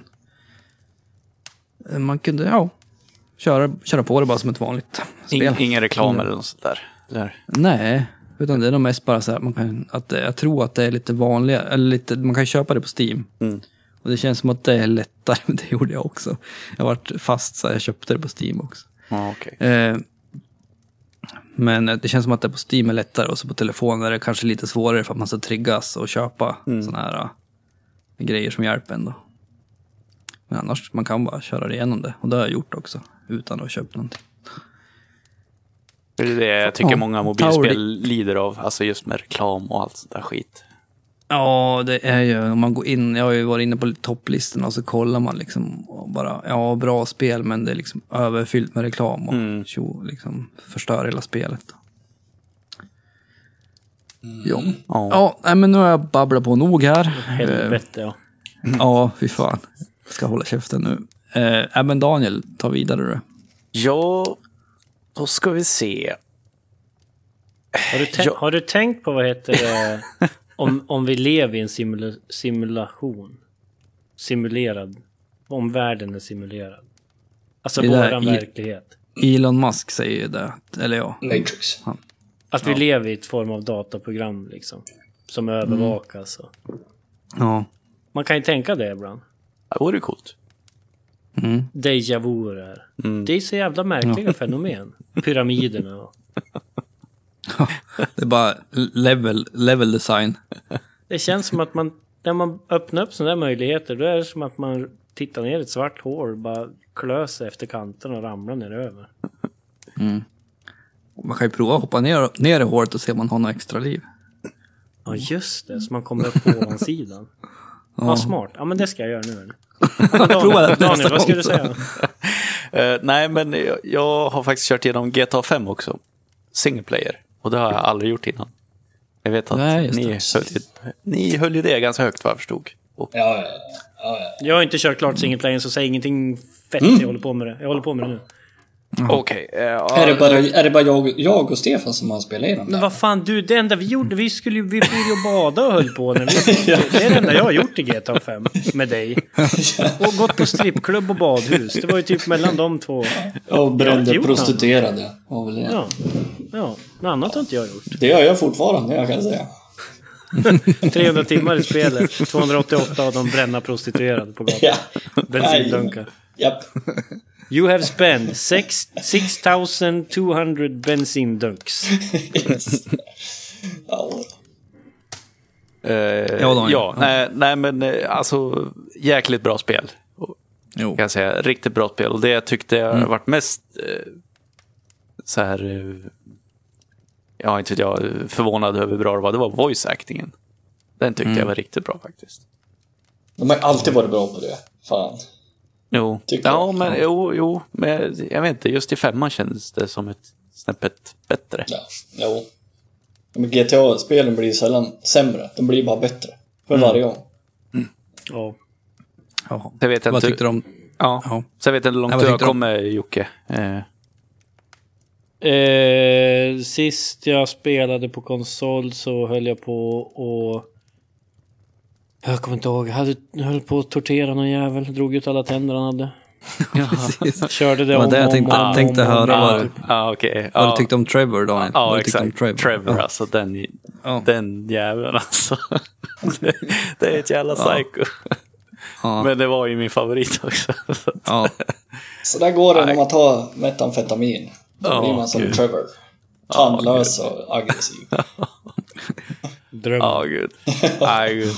S2: man kunde, ja, köra, köra på det bara som ett vanligt spel.
S3: In, ingen reklam eller något sånt där.
S2: Nej, utan det är nog mest bara så här, man kan, att jag tror att det är lite vanligare, eller lite, man kan köpa det på Steam.
S3: Mm.
S2: Och det känns som att det är lättare, men det gjorde jag också. Jag varit fast så här, jag köpte det på Steam också.
S3: Ja, okej.
S2: Eh, men eh, det känns som att det på Steam är lättare och så på telefon är det kanske lite svårare för att man ska triggas och köpa
S3: Mm.
S2: sådana här eh, grejer som hjälper ändå. Men annars, man kan bara köra igenom det. Och det har jag gjort också, utan att ha köpt någonting.
S3: Det är det jag tycker
S2: Ja,
S3: många mobilspel lider av. Alltså just med reklam och allt sånt där skit.
S2: Ja, det är ju, om man går in, jag har ju varit inne på topplistorna och så kollar man liksom och bara, ja, bra spel, men det är liksom överfyllt med reklam och
S3: Mm.
S2: tjo, liksom förstör hela spelet. Ja.
S3: Ja.
S2: ja, nej, men nu har jag babblat på nog här.
S1: Helvete ja.
S2: Eh, Ja, fy fan. Jag ska hålla käften nu. Eh, ja, men Daniel, ta vidare du.
S3: Ja, då ska vi se.
S1: Har du,
S3: Ja.
S1: har du tänkt på vad heter det? Om, om vi lever i en simula- simulation. Simulerad. Om världen är simulerad. Alltså
S2: Det där
S1: våran
S2: i-
S1: verklighet.
S2: Elon Musk säger ju det, eller ja.
S4: Matrix.
S1: Att vi lever i ett form av dataprogram liksom. Som övervakas. Och.
S2: Ja.
S1: Man kan ju tänka det ibland.
S3: Det vore coolt.
S2: Mm.
S1: Deja vu det här. Det är så jävla märkliga fenomen. Pyramiderna och...
S2: Det är bara level, level design.
S1: Det känns som att man... När man öppnar upp sådana där möjligheter, då är det som att man tittar ner i ett svart hål, bara klöser efter kanterna och ramlar ner över.
S2: Man kan ju prova att hoppa ner, ner i håret och se om man har något extra liv.
S1: Ja, just det. Så man kommer upp på ovansidan. Ja, smart. Ja, men det ska jag göra nu. eller?
S2: Prova det
S1: Daniel, Daniel
S2: nästa
S1: vad skulle du säga?
S3: Eh, nej, men jag, jag har faktiskt kört igenom GTA 5 också. Single player. Och det har jag aldrig gjort innan. Jag vet att
S2: Nej,
S3: ni,
S2: det.
S3: höll, ni höll ju det ganska högt vad jag förstod. Och,
S4: Ja, ja, ja, ja.
S1: Jag har inte kört klart single player så säg ingenting fett.
S2: Mm.
S1: Jag håller på med det. Jag håller på med det nu.
S3: Okej. eh, ja,
S4: Är det bara, är det bara jag, jag och Stefan som har spelat igenom
S1: Men
S4: det?
S1: vad fan du, det enda vi gjorde, vi skulle ju, vi borde ju bada och höll på när vi Det är det enda jag har gjort i GTA 5 med dig. Och gått på strippklubb och badhus. Det var ju typ mellan de två.
S4: Och brände prostituerade. det.
S1: Ja, ja. Något annat har inte jag gjort.
S4: Det gör jag fortfarande, jag kan säga.
S1: 300 timmar i spelet. 288 av dem bränna prostituerade på gatan.
S4: Ja.
S1: Bensindunkar.
S4: Japp.
S1: You have spent six- 6200 bensindunks.
S4: Yes. Ja.
S3: Eh,
S2: Ja, Daniel.
S3: ja, nej, nej men eh, alltså jäkligt bra spel.
S2: Jo.
S3: Kan jag säga. Riktigt bra spel. Och det jag tyckte jag
S2: Mm.
S3: varit mest eh, så här, eh, ja inte vet jag, förvånad över hur bra det var, det var voice actingen. Den tyckte
S2: Mm.
S3: jag var riktigt bra faktiskt.
S4: De har alltid varit bra på det. Fan.
S3: Jo,
S4: Tycker
S3: ja,
S4: jag.
S3: men jo, jo, men jag vet inte, just i femman kändes det som ett snäppet bättre.
S4: Ja. Jo. Men GTA-spelen blir sällan sämre. De blir bara bättre. För
S3: Mm.
S4: varje gång.
S1: Ja.
S2: Jaha.
S3: Jag vet
S2: Vad
S3: inte-
S2: tyckte du om...
S3: Ja.
S2: Ja.
S3: Så jag vet inte hur långt du har
S2: om-
S3: kommit Jocke. Eh,
S1: Eh, sist jag spelade på konsol så höll jag på och... Jag kommer inte ihåg. Jag hade, höll på att tortera någon jävel. Drog ut alla tänder han hade.
S2: Precis.
S1: Körde det om
S2: det jag
S1: och
S2: tänkte-
S1: om och
S2: tänkte
S1: om om
S2: höra vad
S1: typ.
S3: Ja, okej.
S2: Vad
S3: Ja.
S2: du tyckte om Trevor, Daniel?
S3: Ja,
S2: Vad du
S3: exakt.
S2: om
S3: Trevor,
S2: Ja.
S3: alltså den,
S2: Ja.
S3: den jäveln alltså. det, det är ett jävla psycho.
S2: Ja.
S3: Men det var ju min favorit också. Så
S2: Ja.
S4: Så där går det när man tar metamfetamin. Då
S3: Ja,
S4: blir man som
S3: gud.
S4: Trevor. Tandlös och aggressiv.
S1: Dröm.
S3: Ja, gud. Nej, gud.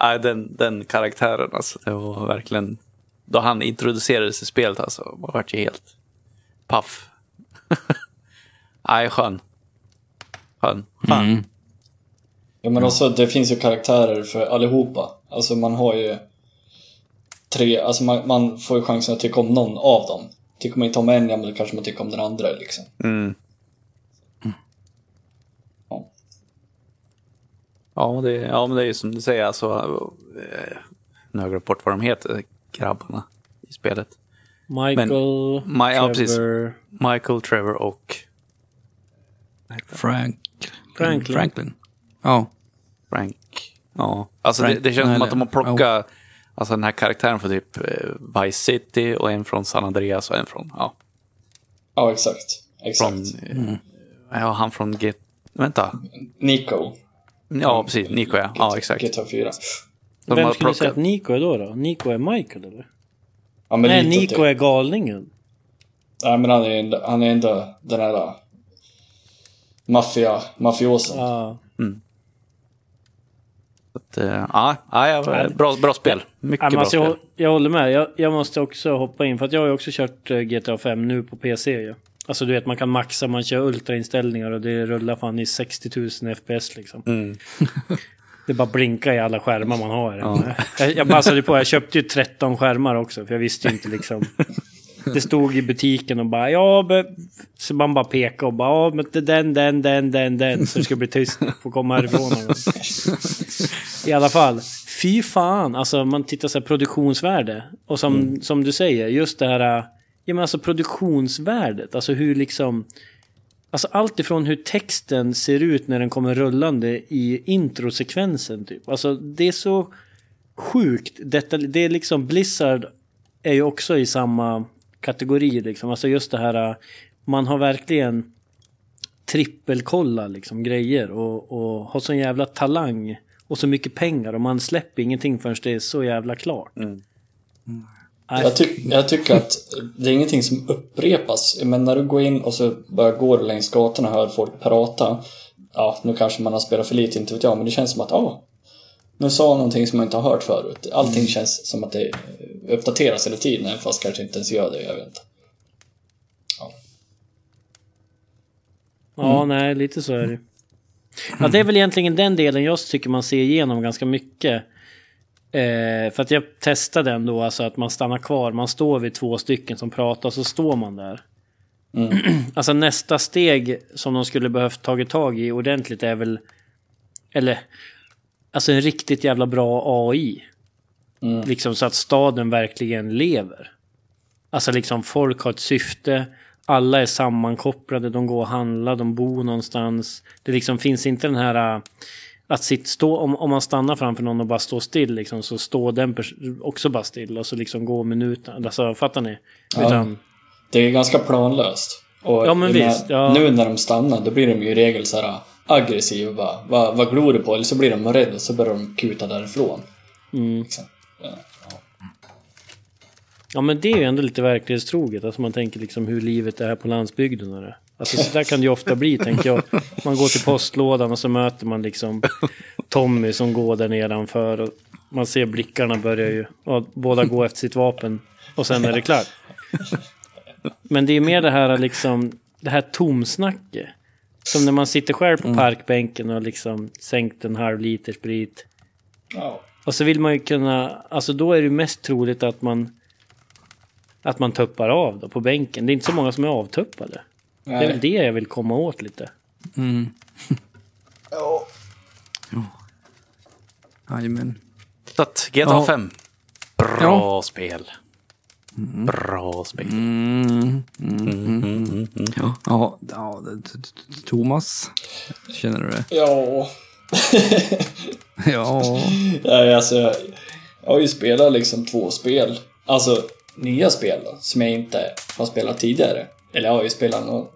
S3: Nej, den, den karaktären alltså. Det var verkligen... Då han introducerades i spelet alltså. Man vart ju helt paff. Nej, skön. Skön. Fan.
S2: Mm.
S4: Ja, men också, det finns ju karaktärer för allihopa. Alltså man har ju tre, alltså man, man får ju chansen att tycka om någon av dem. Tycker man inte om en, ja men då kanske man tycker om den andra liksom.
S3: Mm.
S4: Ja,
S3: det, ja, men det är ju som du säger, alltså... Eh, nu har jag glömt bort vad de heter, grabbarna i spelet.
S1: Michael,
S3: Ma- ja, precis.
S1: Trevor,
S3: Michael, Trevor och
S2: Frank...
S1: Franklin.
S2: Franklin. Ja.
S3: Frank. Ja, alltså
S2: Frank-
S3: det, det känns som att de har plockat alltså den här karaktären från typ eh, Vice City och en från San Andreas och en från, ja,
S4: Ja, exakt. Exakt.
S3: från, eh, ja han från Get, vänta,
S4: Nico.
S3: Ja precis, Nico ja, ja exakt.
S4: GTA 4.
S3: De
S1: Vem skulle du säga att
S3: plockat,
S1: Nico är då? då? Nico är Michael eller?
S4: Ja, men
S1: Nej, Nico
S4: det.
S1: är galningen.
S4: Nej, men han är ändå, han är ändå den här maffia, mafiosen.
S1: Ja.
S3: att, eh, ja, ja, ja, bra, bra spel, mycket
S1: Ja,
S3: bra
S1: alltså, jag,
S3: spel.
S1: jag håller med. Jag, jag måste också hoppa in för att jag har ju också kört GTA 5 nu på PC ju. Alltså du vet man kan maxa, man kör ultrainställningar och det rullar fan i 60 000 FPS liksom.
S3: Mm.
S1: Det bara blinkar i alla skärmar man har. Jag, jag passade på, jag köpte ju 13 skärmar också för jag visste ju inte liksom. Det stod i butiken och bara ja, så man bara pekade och bara ja, men den, den, den, den, den. Så det ska bli tyst, få komma härifrån. I alla fall, fy fan, alltså man tittar så här produktionsvärde. Och som, som du säger, just det här, ja men alltså produktionsvärdet, alltså hur liksom, alltså allt ifrån hur texten ser ut när den kommer rullande i introsekvensen typ. Alltså det är så sjukt detalj, det är liksom Blizzard är ju också i samma kategori liksom, alltså just det här, man har verkligen trippelkolla liksom grejer och, och har sån jävla talang och så mycket pengar och man släpper ingenting förrän det är så jävla klart.
S3: Mm.
S1: Nej,
S4: Jag, tyck, jag tycker att det är ingenting som upprepas. Men när du går in och så bara går längs gatorna och hör folk prata. Ja, nu kanske man har spelat för lite, inte vet jag. Men det känns som att, ja. Nu sa han någonting som jag inte har hört förut. Allting känns som att det uppdateras hela tiden, fast kanske inte ens gör det. Jag vet inte.
S1: Ja, nej, lite så är det. Ja, det är väl egentligen den delen jag tycker man ser igenom ganska mycket. Eh, för att jag testade ändå, alltså att man stannar kvar, man står vid två stycken som pratar, så står man där.
S4: Mm.
S1: Alltså nästa steg som de skulle behövt tagit tag i ordentligt är väl... Eller... Alltså en riktigt jävla bra AI.
S4: Mm.
S1: Liksom så att staden verkligen lever. Alltså liksom folk har ett syfte. Alla är sammankopplade, de går och handlar, de bor någonstans. Det liksom finns inte den här... äh, Att sitt, stå, om, om man stannar framför någon och bara står still liksom, så står den också bara still och så liksom går minuten. Alltså fattar ni?
S4: Ja.
S1: Utan,
S4: Det är ganska planlöst. Och
S1: Ja, men visst,
S4: menar,
S1: ja.
S4: Nu när de stannar, då blir de ju i regel så här aggressiv och bara vad, vad glor du på? Eller så blir de rädda och så börjar de kuta därifrån.
S1: Mm.
S4: Liksom. Ja.
S1: Ja men det är ju ändå lite verklighetstroget. Alltså man tänker liksom hur livet är på landsbygden och det. Alltså så där kan det ju ofta bli tänker jag. Man går till postlådan och så möter man liksom Tommy som går där nedanför. Och man ser blickarna börjar ju, ja, båda gå efter sitt vapen. Och sen är det klart. Men det är mer det här liksom, det här tomsnacket. Som när man sitter själv på parkbänken och liksom sänkt en halv liter sprit. Och så vill man ju kunna, alltså då är det ju mest troligt att man att man tuppar av då på bänken. Det är inte så många som är avtuppade. Det är väl
S4: Nej.
S1: det jag vill komma åt lite.
S2: Mm. Jajamän.
S3: Så att GTA
S2: Ja.
S3: 5. Bra
S2: Ja.
S3: spel. Bra spel.
S2: Mm. Mm. Ja, ja, ja, Thomas. Känner du det?
S4: Ja.
S2: Ja.
S4: Nej, alltså, jag, jag har ju spelat liksom två spel. Alltså nya spel då, som jag inte har spelat tidigare. Eller jag har ju spelat några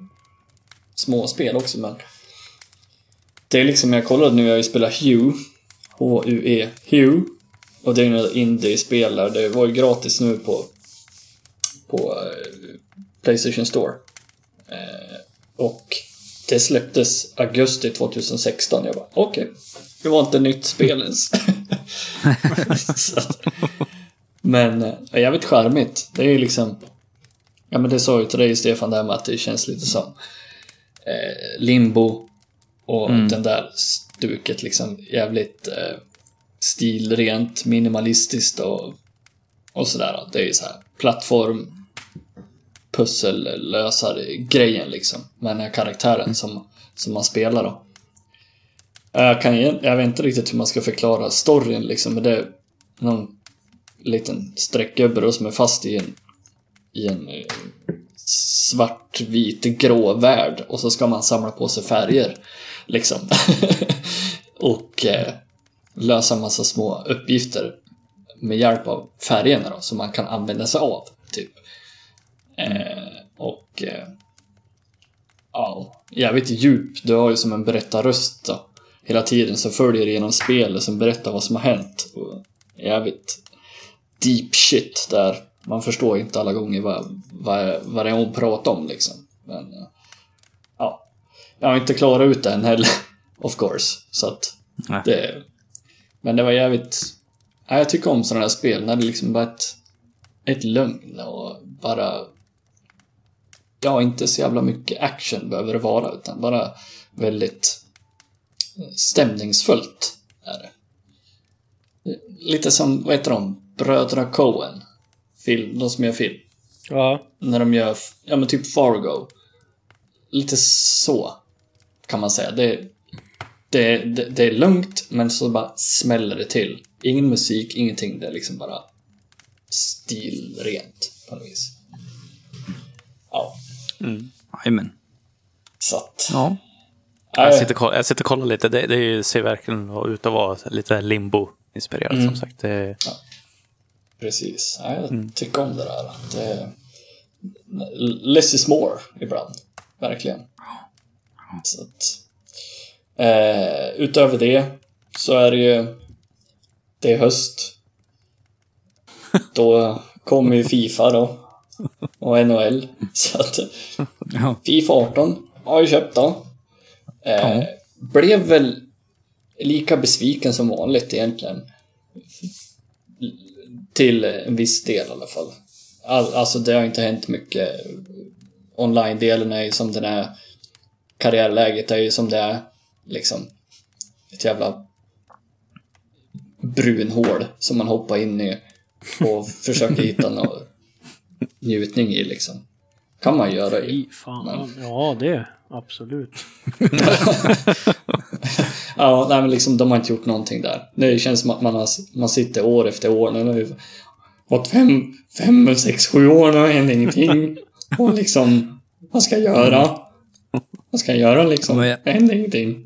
S4: små spel också men... Det är liksom, jag kollade nu, jag har ju spelat Hue. H-U-E, Hue. Och det är ju några indie-spel där. Det var ju gratis nu på, på eh, Playstation Store. Eh, och det släpptes augusti 2016. Jag bara, okej. Det var inte nytt spel ens. Så att- men eh, jävligt charmigt. Det är ju liksom... Ja men det sa ju till dig Stefan där med att det känns lite som eh, Limbo och den där stuket liksom jävligt eh, stilrent, minimalistiskt och, och sådär. Det är ju så här plattform pussellösare grejen liksom. Med den här karaktären som, som man spelar då. Jag, kan, jag vet inte riktigt hur man ska förklara storyn liksom, men det är någon liten streckgubbe då som är fast i en, i en svartvit, svart, vit, grå värld och så ska man samla på sig färger. Liksom. och eh, lösa en massa små uppgifter med hjälp av färgerna då, som man kan använda sig av. Typ. Eh, och eh, ja, jävligt djup. Du har ju som en berättarröst då. Hela tiden så följer genom spelet som berättar vad som har hänt. Och jävligt deep shit där. Man förstår inte alla gånger vad, vad, vad det är hon pratar om liksom. Men eh, ja, jag har inte klarat ut det än heller. Of course. Så att
S2: Nej.
S4: det... Men det var jävligt... Ja, jag tycker om sådana här spel när det liksom bara är ett, ett lugn och bara... Ja, inte så jävla mycket action behöver det vara utan bara väldigt stämningsfullt är det. Lite som, vad heter de? Bröderna Coen. Film, de som gör film.
S1: Ja,
S4: När de gör, ja men typ Fargo. Lite så. Kan man säga. Det, det, det, det är lugnt, men så bara smäller det till. Ingen musik, ingenting. Det är liksom bara stilrent på något vis. Ja,
S2: Jajamän.
S4: så att...
S2: Ja.
S3: Jag sitter, och koll- jag sitter och kollar lite. Det, det är ju- ser verkligen ut att vara lite limbo-inspirerat som sagt. Det,
S4: Precis. Ja, jag tycker om det där. Det, less is more ibland. Verkligen. Så att, eh, utöver det så är det ju... Det är höst. Då kommer ju Fifa då. Och NHL. Så att. Fifa 18 har jag köpt då. Eh, Blev väl lika besviken som vanligt egentligen. Till en viss del i alla fall. All, alltså det har inte hänt mycket. Online-delen är ju som den är. Karriärläget är ju som det är. Liksom. Ett jävla brunhål som man hoppar in i och försöker hitta någon njutning i liksom. Kan man göra i.
S1: fy fan. Ja, det absolut.
S4: Ja, nej men liksom de har inte gjort någonting där. Det känns som att man, har, man sitter år efter år. Nu har vi gått fem, fem, sex, sju år nu och händer ingenting. Och liksom, vad ska jag göra? Vad ska jag göra liksom?
S2: Men jag-
S4: Det händer ingenting.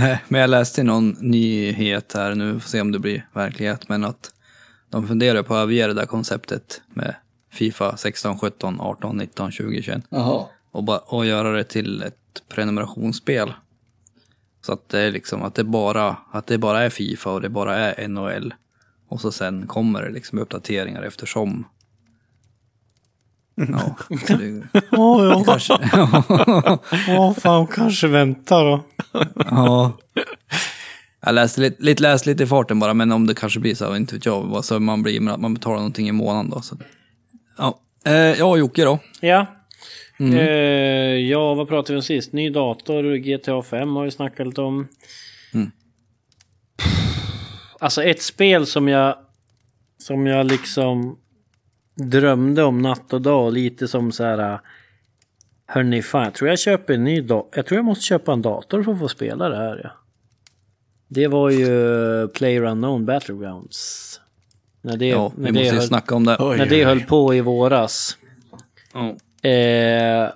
S2: Nej, Men jag läste någon nyhet här nu, får se om det blir verklighet, men att de funderar på att överge det där konceptet med Fifa 16, 17, 18, 19, 20, 21
S4: Jaha.
S2: och, bara, och göra det till ett prenumerationsspel. Så att det är liksom att det bara, att det bara är Fifa och det bara är NHL. Och så sen kommer det liksom uppdateringar eftersom. Ja, det,
S1: Åh, ja.
S2: kanske,
S1: Åh, fan, kanske vänta då.
S2: ja. Jag läste lite, lite, läste lite i farten bara, men om det kanske blir så, inte vet jag vad så man blir, men att man betalar någonting i månaden då. Så. Ja, eh, ja, Jocke då.
S1: Ja. Eh, ja, vad pratade vi om sist? Ny dator, GTA 5 har vi snackat lite om.
S2: Mm.
S1: Alltså ett spel som jag som jag liksom drömde om natt och dag lite som så här. Hörni fan, jag tror jag köper en ny dator. Jag tror jag måste köpa en dator för att få spela det här. Ja. Det var ju Player Unknown Battlegrounds. När det,
S2: Ja,
S1: när
S2: vi
S1: det
S2: måste
S1: höll,
S2: snacka om det.
S3: Oj,
S1: när det
S3: oj,
S1: höll
S3: oj.
S1: på i våras.
S2: Ja.
S1: Eh,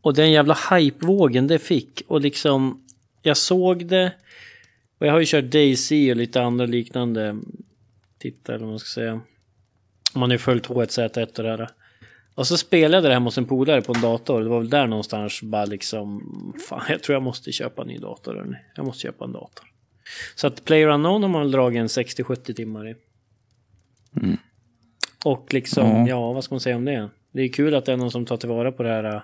S1: och den jävla hypevågen det fick och liksom jag såg det och jag har ju kört Daisy och lite andra liknande titlar eller vad man ska säga. Man har ju följt H1Z1 och det här. Och så spelade jag det hemma hos en polare på en dator. Det var väl där någonstans bara liksom Fan jag tror jag måste köpa en ny dator. Jag måste köpa en dator. Så att Player Unknown har man väl dragit en 60-70 timmar i. Och liksom,
S2: Ja.
S1: ja. vad ska man säga om det? Det är kul att det är någon som tar tillvara på det här.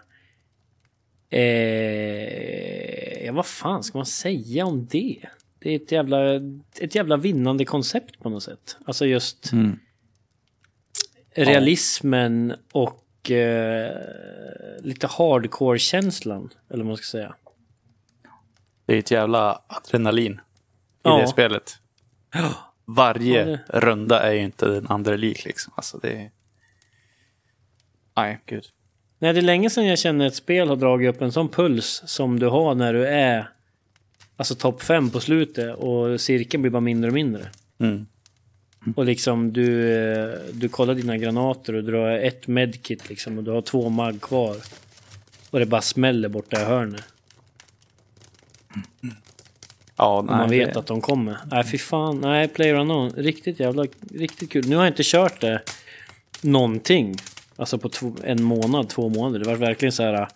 S1: Eh, ja, vad fan ska man säga om det? Det är ett jävla, ett jävla vinnande koncept på något sätt. Alltså just
S2: Mm.
S1: realismen och eh, lite hardcore-känslan. Eller vad man ska säga.
S3: Det är ett jävla adrenalin
S1: Ja.
S3: det spelet. Varje
S1: Ja, det-
S3: runda är ju inte den andra lik liksom. Alltså det är... Nej, gud.
S1: Nej, det är länge sedan jag känner ett spel har dragit upp en sån puls som du har när du är alltså topp 5 på slutet och cirkeln blir bara mindre och mindre.
S3: Mm.
S1: Och liksom du, eh, du kollar dina granater och du har ett medkit liksom och du har två mag kvar. Och det bara smäller borta i hörnet.
S3: Ja,
S1: Och
S3: nej,
S1: man vet
S3: det...
S1: att de kommer. Nej fy fan, nej Player Unknown. Riktigt jävla, riktigt kul. Nu har jag inte kört det någonting. Alltså på två, en månad, två månader. Det var verkligen så här.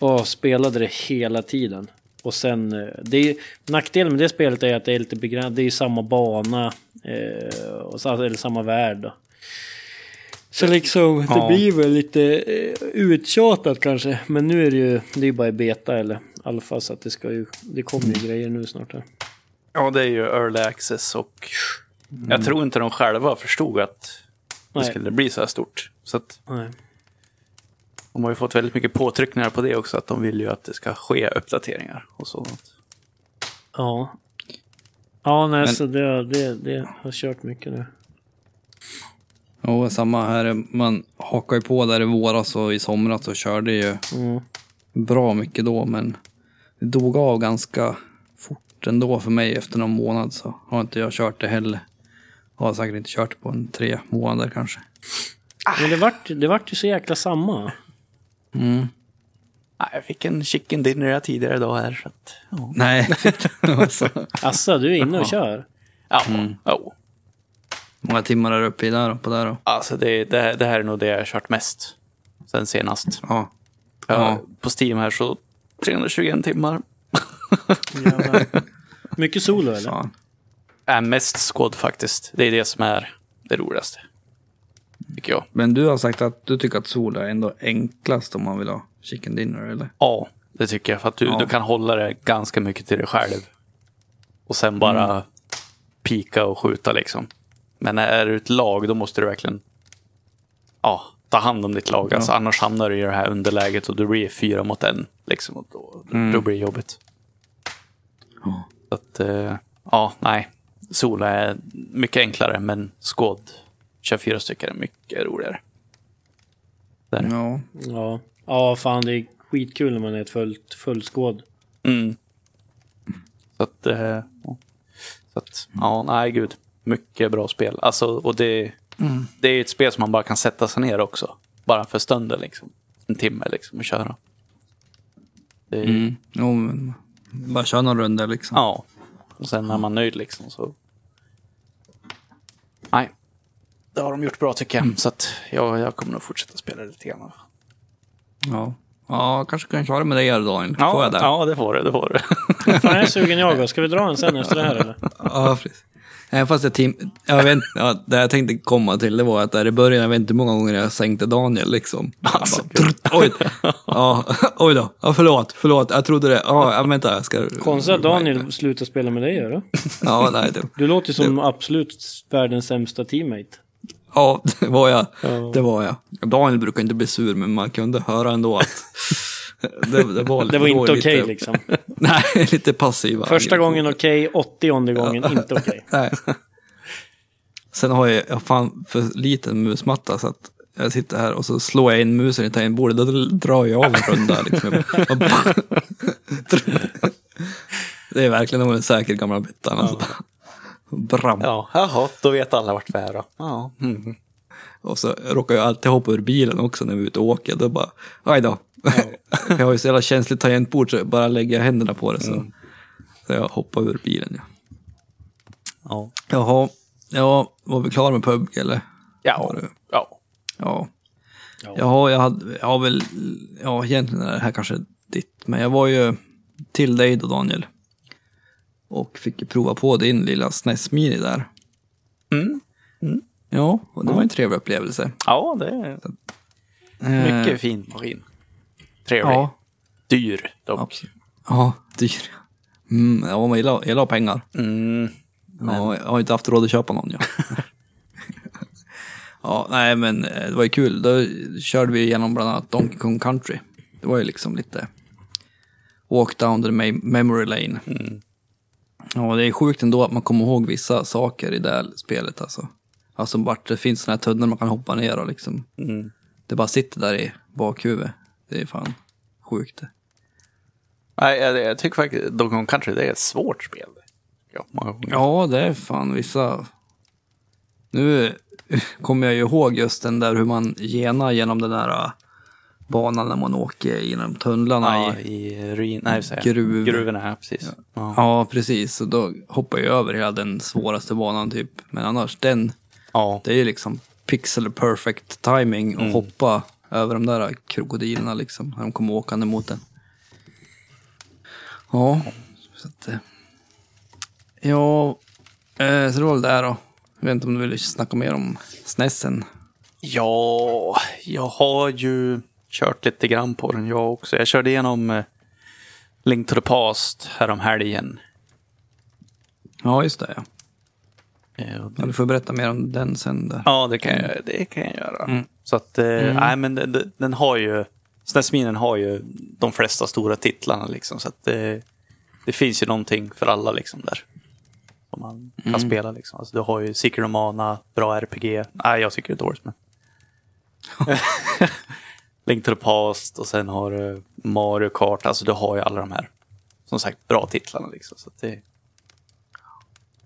S1: Åh, spelade det hela tiden. Och sen, eh, det är, nackdelen med det spelet är att det är lite begränsat. Det är ju samma bana. Eh, och så, eller samma värld då. Så liksom, det
S3: Ja.
S1: blir väl lite eh, uttjatat kanske. Men nu är det ju, det är ju bara i beta eller alfa så att det ska ju, det kommer ju grejer nu snart här.
S3: ja, det är ju early access och jag tror inte de själva förstod att det
S1: Nej.
S3: skulle bli så här stort. Så att
S1: Nej.
S3: de har ju fått väldigt mycket påtryckningar på det också. Att de vill ju att det ska ske uppdateringar och sånt.
S1: Ja. Ja, nej,
S2: Men-
S1: så det, det, det har kört mycket nu.
S2: Och samma här, man hakar ju på där i våras och i somras och körde ju
S1: Mm.
S2: bra mycket då, men det dog av ganska fort ändå för mig efter någon månad så har inte jag kört det heller. Har säkert inte kört på en tre månader kanske.
S1: Men det vart, det vart ju så jäkla samma.
S2: Mm.
S3: Nej, jag fick en chicken dinner tidigare idag här. Så att, ja.
S2: Nej, alltså,
S1: Alltså, du är inne och kör.
S3: Ja, jo.
S2: många timmar är du uppe i där på där då?
S3: Alltså det, det, det här är nog det jag har kört mest sen senast.
S2: Ja.
S3: Ja.
S2: Ja.
S3: På Steam här så 321 timmar.
S1: Jävlar. Mycket solo eller?
S2: Fan.
S3: Är mest skåd faktiskt. Det är det som är det roligaste. Tycker jag.
S2: Men du har sagt att du tycker att sol är ändå enklast om man vill ha chicken dinner eller?
S3: Ja, det tycker jag. För att du,
S2: Ja.
S3: du kan hålla det ganska mycket till dig själv. Och sen bara
S2: Mm.
S3: pika och skjuta liksom. Men är du ett lag då måste du verkligen ja, ta hand om ditt lag. Alltså, annars hamnar du i det här underläget och du blir fyra mot en. Liksom, och då, då blir det jobbigt.
S2: Ja.
S3: Så att, eh, ja, nej. Sola är mycket enklare, men skåd, kör fyra stycken är mycket roligare. Där.
S2: Ja.
S1: Ja. Ja, fan det är skitkul när man är ett fullt, fullskåd.
S3: Mm. Så att, eh, ja. så att, ja, nej gud. Mycket bra spel. Alltså, och det, det är ett spel som man bara kan sätta sig ner också. Bara för stunden liksom. En timme liksom och köra. Det är,
S2: Mm. Jo, men bara köra någon runda liksom.
S3: Ja. Och sen är man nöjd liksom så. Nej. Det har de gjort bra tycker jag. Så att jag, jag kommer nog fortsätta spela lite grann.
S2: Ja. Ja, kanske kan jag köra med dig här. Får
S3: Ja,
S2: jag det?
S3: ja, det får du. Det får du.
S1: Fan, jag är sugen jag också. Ska vi dra en sen efter det här eller?
S2: Ja, precis. Även fast jag, tim- jag vet, ja, det jag tänkte komma till det var att där i början, jag vet inte hur många gånger jag sänkte Daniel liksom.
S3: Alltså,
S2: Bara, oj, ja, oj då, ja, förlåt, förlåt, jag trodde det. Ja, ja, vänta, jag ska...
S1: Konstigt att Daniel slutar spela med dig eller?
S2: Ja, nej, det,
S1: Du låter ju som absolut världens sämsta teammate.
S2: ja, det var jag. Det var jag. Daniel brukar inte bli sur, men man kunde höra ändå att det, det var,
S1: Det var inte okej
S2: lite,
S1: liksom.
S2: Nej, lite passiva.
S1: Första gången okej, åttionde gången inte okej.
S2: Nej. Sen har jag, jag fan för liten musmatta så att jag sitter här och så slår jag in musen i tangentbordet, då drar jag av en runda. Liksom. Det är verkligen den säker gamla byttan. Alltså. Bram.
S3: Ja, jaha, då vet alla vart vi är då. Ja. Mm.
S2: Och så råkar jag alltid hoppa ur bilen också när vi är ute och åker. Då bara, aj då. Jag har ju så jävla känsligt tangentbord så bara lägger jag händerna på det. Så, så jag hoppar ur bilen. Ja.
S3: Ja.
S2: Jaha, ja, var vi klara med PubG eller?
S3: Ja. Ja.
S2: Ja.
S1: Ja.
S2: Jaha, jag, hade, jag har väl, ja egentligen är det här kanske ditt, men jag var ju till dig då Daniel. Och fick prova på din lilla SNES Mini där.
S3: Mm.
S2: Ja, och det var en trevlig upplevelse.
S3: Ja, det är
S2: Eh,
S3: mycket fin maskin. Trevlig.
S2: Ja,
S3: Dyr dock.
S2: absolut. Ja, dyr. Mm, ja, man gillar, gillar pengar.
S3: Mm.
S2: Ja, jag har inte haft råd att köpa någon. Ja. ja, nej men eh, det var ju kul. Då körde vi igenom bland annat Donkey Kong Country. Det var ju liksom lite walk down the me- memory lane. Ja, det är sjukt ändå att man kommer ihåg vissa saker i det här spelet alltså. Alltså vart det finns såna här tunnor man kan hoppa ner och liksom.
S3: Mm.
S2: Det bara sitter där i bakhuvudet. Det är fan sjukt.
S3: Nej, jag, jag tycker faktiskt Donkey Kong Country det är ett svårt spel. Ja.
S2: Ja, det är fan vissa... Nu kommer jag ju ihåg just den där hur man genar genom den där äh, banan när man åker genom tunnlarna
S3: Ja,
S2: i...
S3: i ruin, nej, så.
S2: Gruv.
S3: Gruvorna, ja, precis. Ja.
S2: Ja, precis. Och då hoppar jag över hela den svåraste banan typ. Men annars, den,
S3: Ja.
S2: det är ju liksom pixel perfect timing och hoppa över de där krokodilerna liksom. När de kommer åkande mot den. Ja, så att... eh, Ja, eh, så det var väl det då. Jag vet inte om du vill snacka mer om snessen.
S3: ja, jag har ju kört lite grann på den jag också. Jag körde igenom eh, Link to the Past härom helgen.
S2: Ja, just det ja.
S3: Eh,
S2: ja. Du får berätta mer om den sen. Där.
S3: Ja, det kan jag, det kan jag göra. Så att, eh, nej men den, den- har ju, SNES-minen har ju de flesta stora titlarna liksom. Så att det, det finns ju någonting för alla liksom där. Som man kan spela liksom. Alltså, du har ju Secret of Mana, bra RPG. Nej, jag tycker det är dåligt men. Link to the Past och sen har du Mario Kart. Alltså du har ju alla de här, som sagt, bra titlarna liksom. Så att det,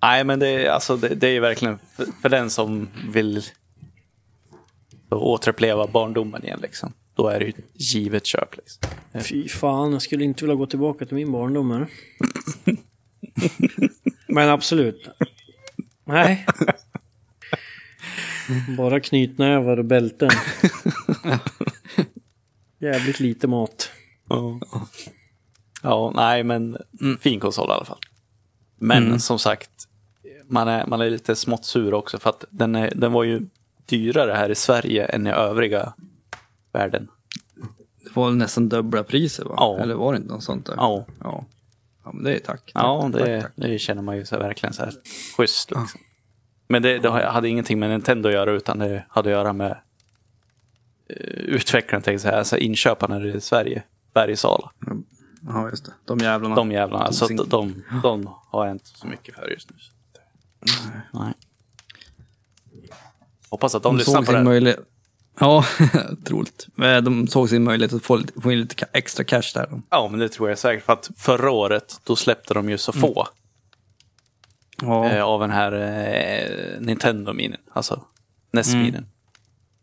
S3: Nej, men det, är- alltså, det, det är verkligen för, för den som vill återuppleva barndomen igen. Liksom. Då är det ju givet köp. Liksom.
S1: Fy fan, jag skulle inte vilja gå tillbaka till min barndom här. Men absolut. Nej. Bara knytnävar och bälten. Jävligt lite mat.
S3: Ja. ja, nej, men fin konsol i alla fall. Men som sagt, man är, man är lite smått sur också för att den, är, den var ju dyrare här i Sverige än i övriga världen.
S2: Det var nästan dubbla priser va?
S3: Ja.
S2: Eller var det inte något sånt där?
S3: Ja,
S2: Ja, ja men det är tack.
S3: ja
S2: tack,
S3: det,
S2: tack, tack.
S3: det känner man ju så verkligen så här schysst. Liksom. Men det, det hade ingenting med Nintendo att göra utan det hade att göra med uh, utvecklaren, tänkte jag säga, alltså inköparna i Sverige, Bergsala.
S2: Ja, just det. De jävlarna.
S3: De jävlarna, alltså de, de, de har jag inte så mycket för just nu. Nej. Hoppas att de,
S2: de
S3: lyssnar på det. här.
S2: möjlighet. Ja, troligt. De såg sin möjlighet att få, lite- få in lite extra cash där. då.
S3: Ja, men det tror jag säkert. För att förra året, då släppte de ju så få
S2: Ja,
S3: eh, av den här eh, Nintendo-minen. Alltså NES-minen.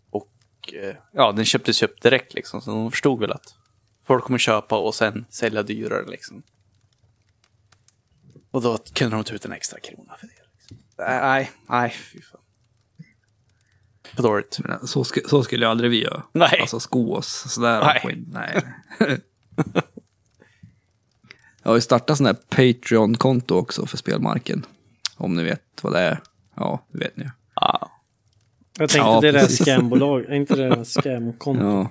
S3: Och eh, ja, den köptes ju upp direkt liksom. Så de förstod väl att folk kommer köpa och sen sälja dyrare liksom. Och då kunde de ta ut en extra krona för det. Nej, nej, fy fan. För dåligt.
S2: Men Så, sk- så skulle ju aldrig vi göra.
S3: Nej.
S2: Alltså sko oss sådär.
S3: Nej.
S2: Nej. Nej. Jag har ju startat sån här Patreon-konto också för spelmarken. Om ni vet vad det är. Ja, det vet ni.
S3: Ja.
S1: Jag tänkte
S2: Ja,
S1: det är det scambolag, är inte det scamkonto?
S2: Ja.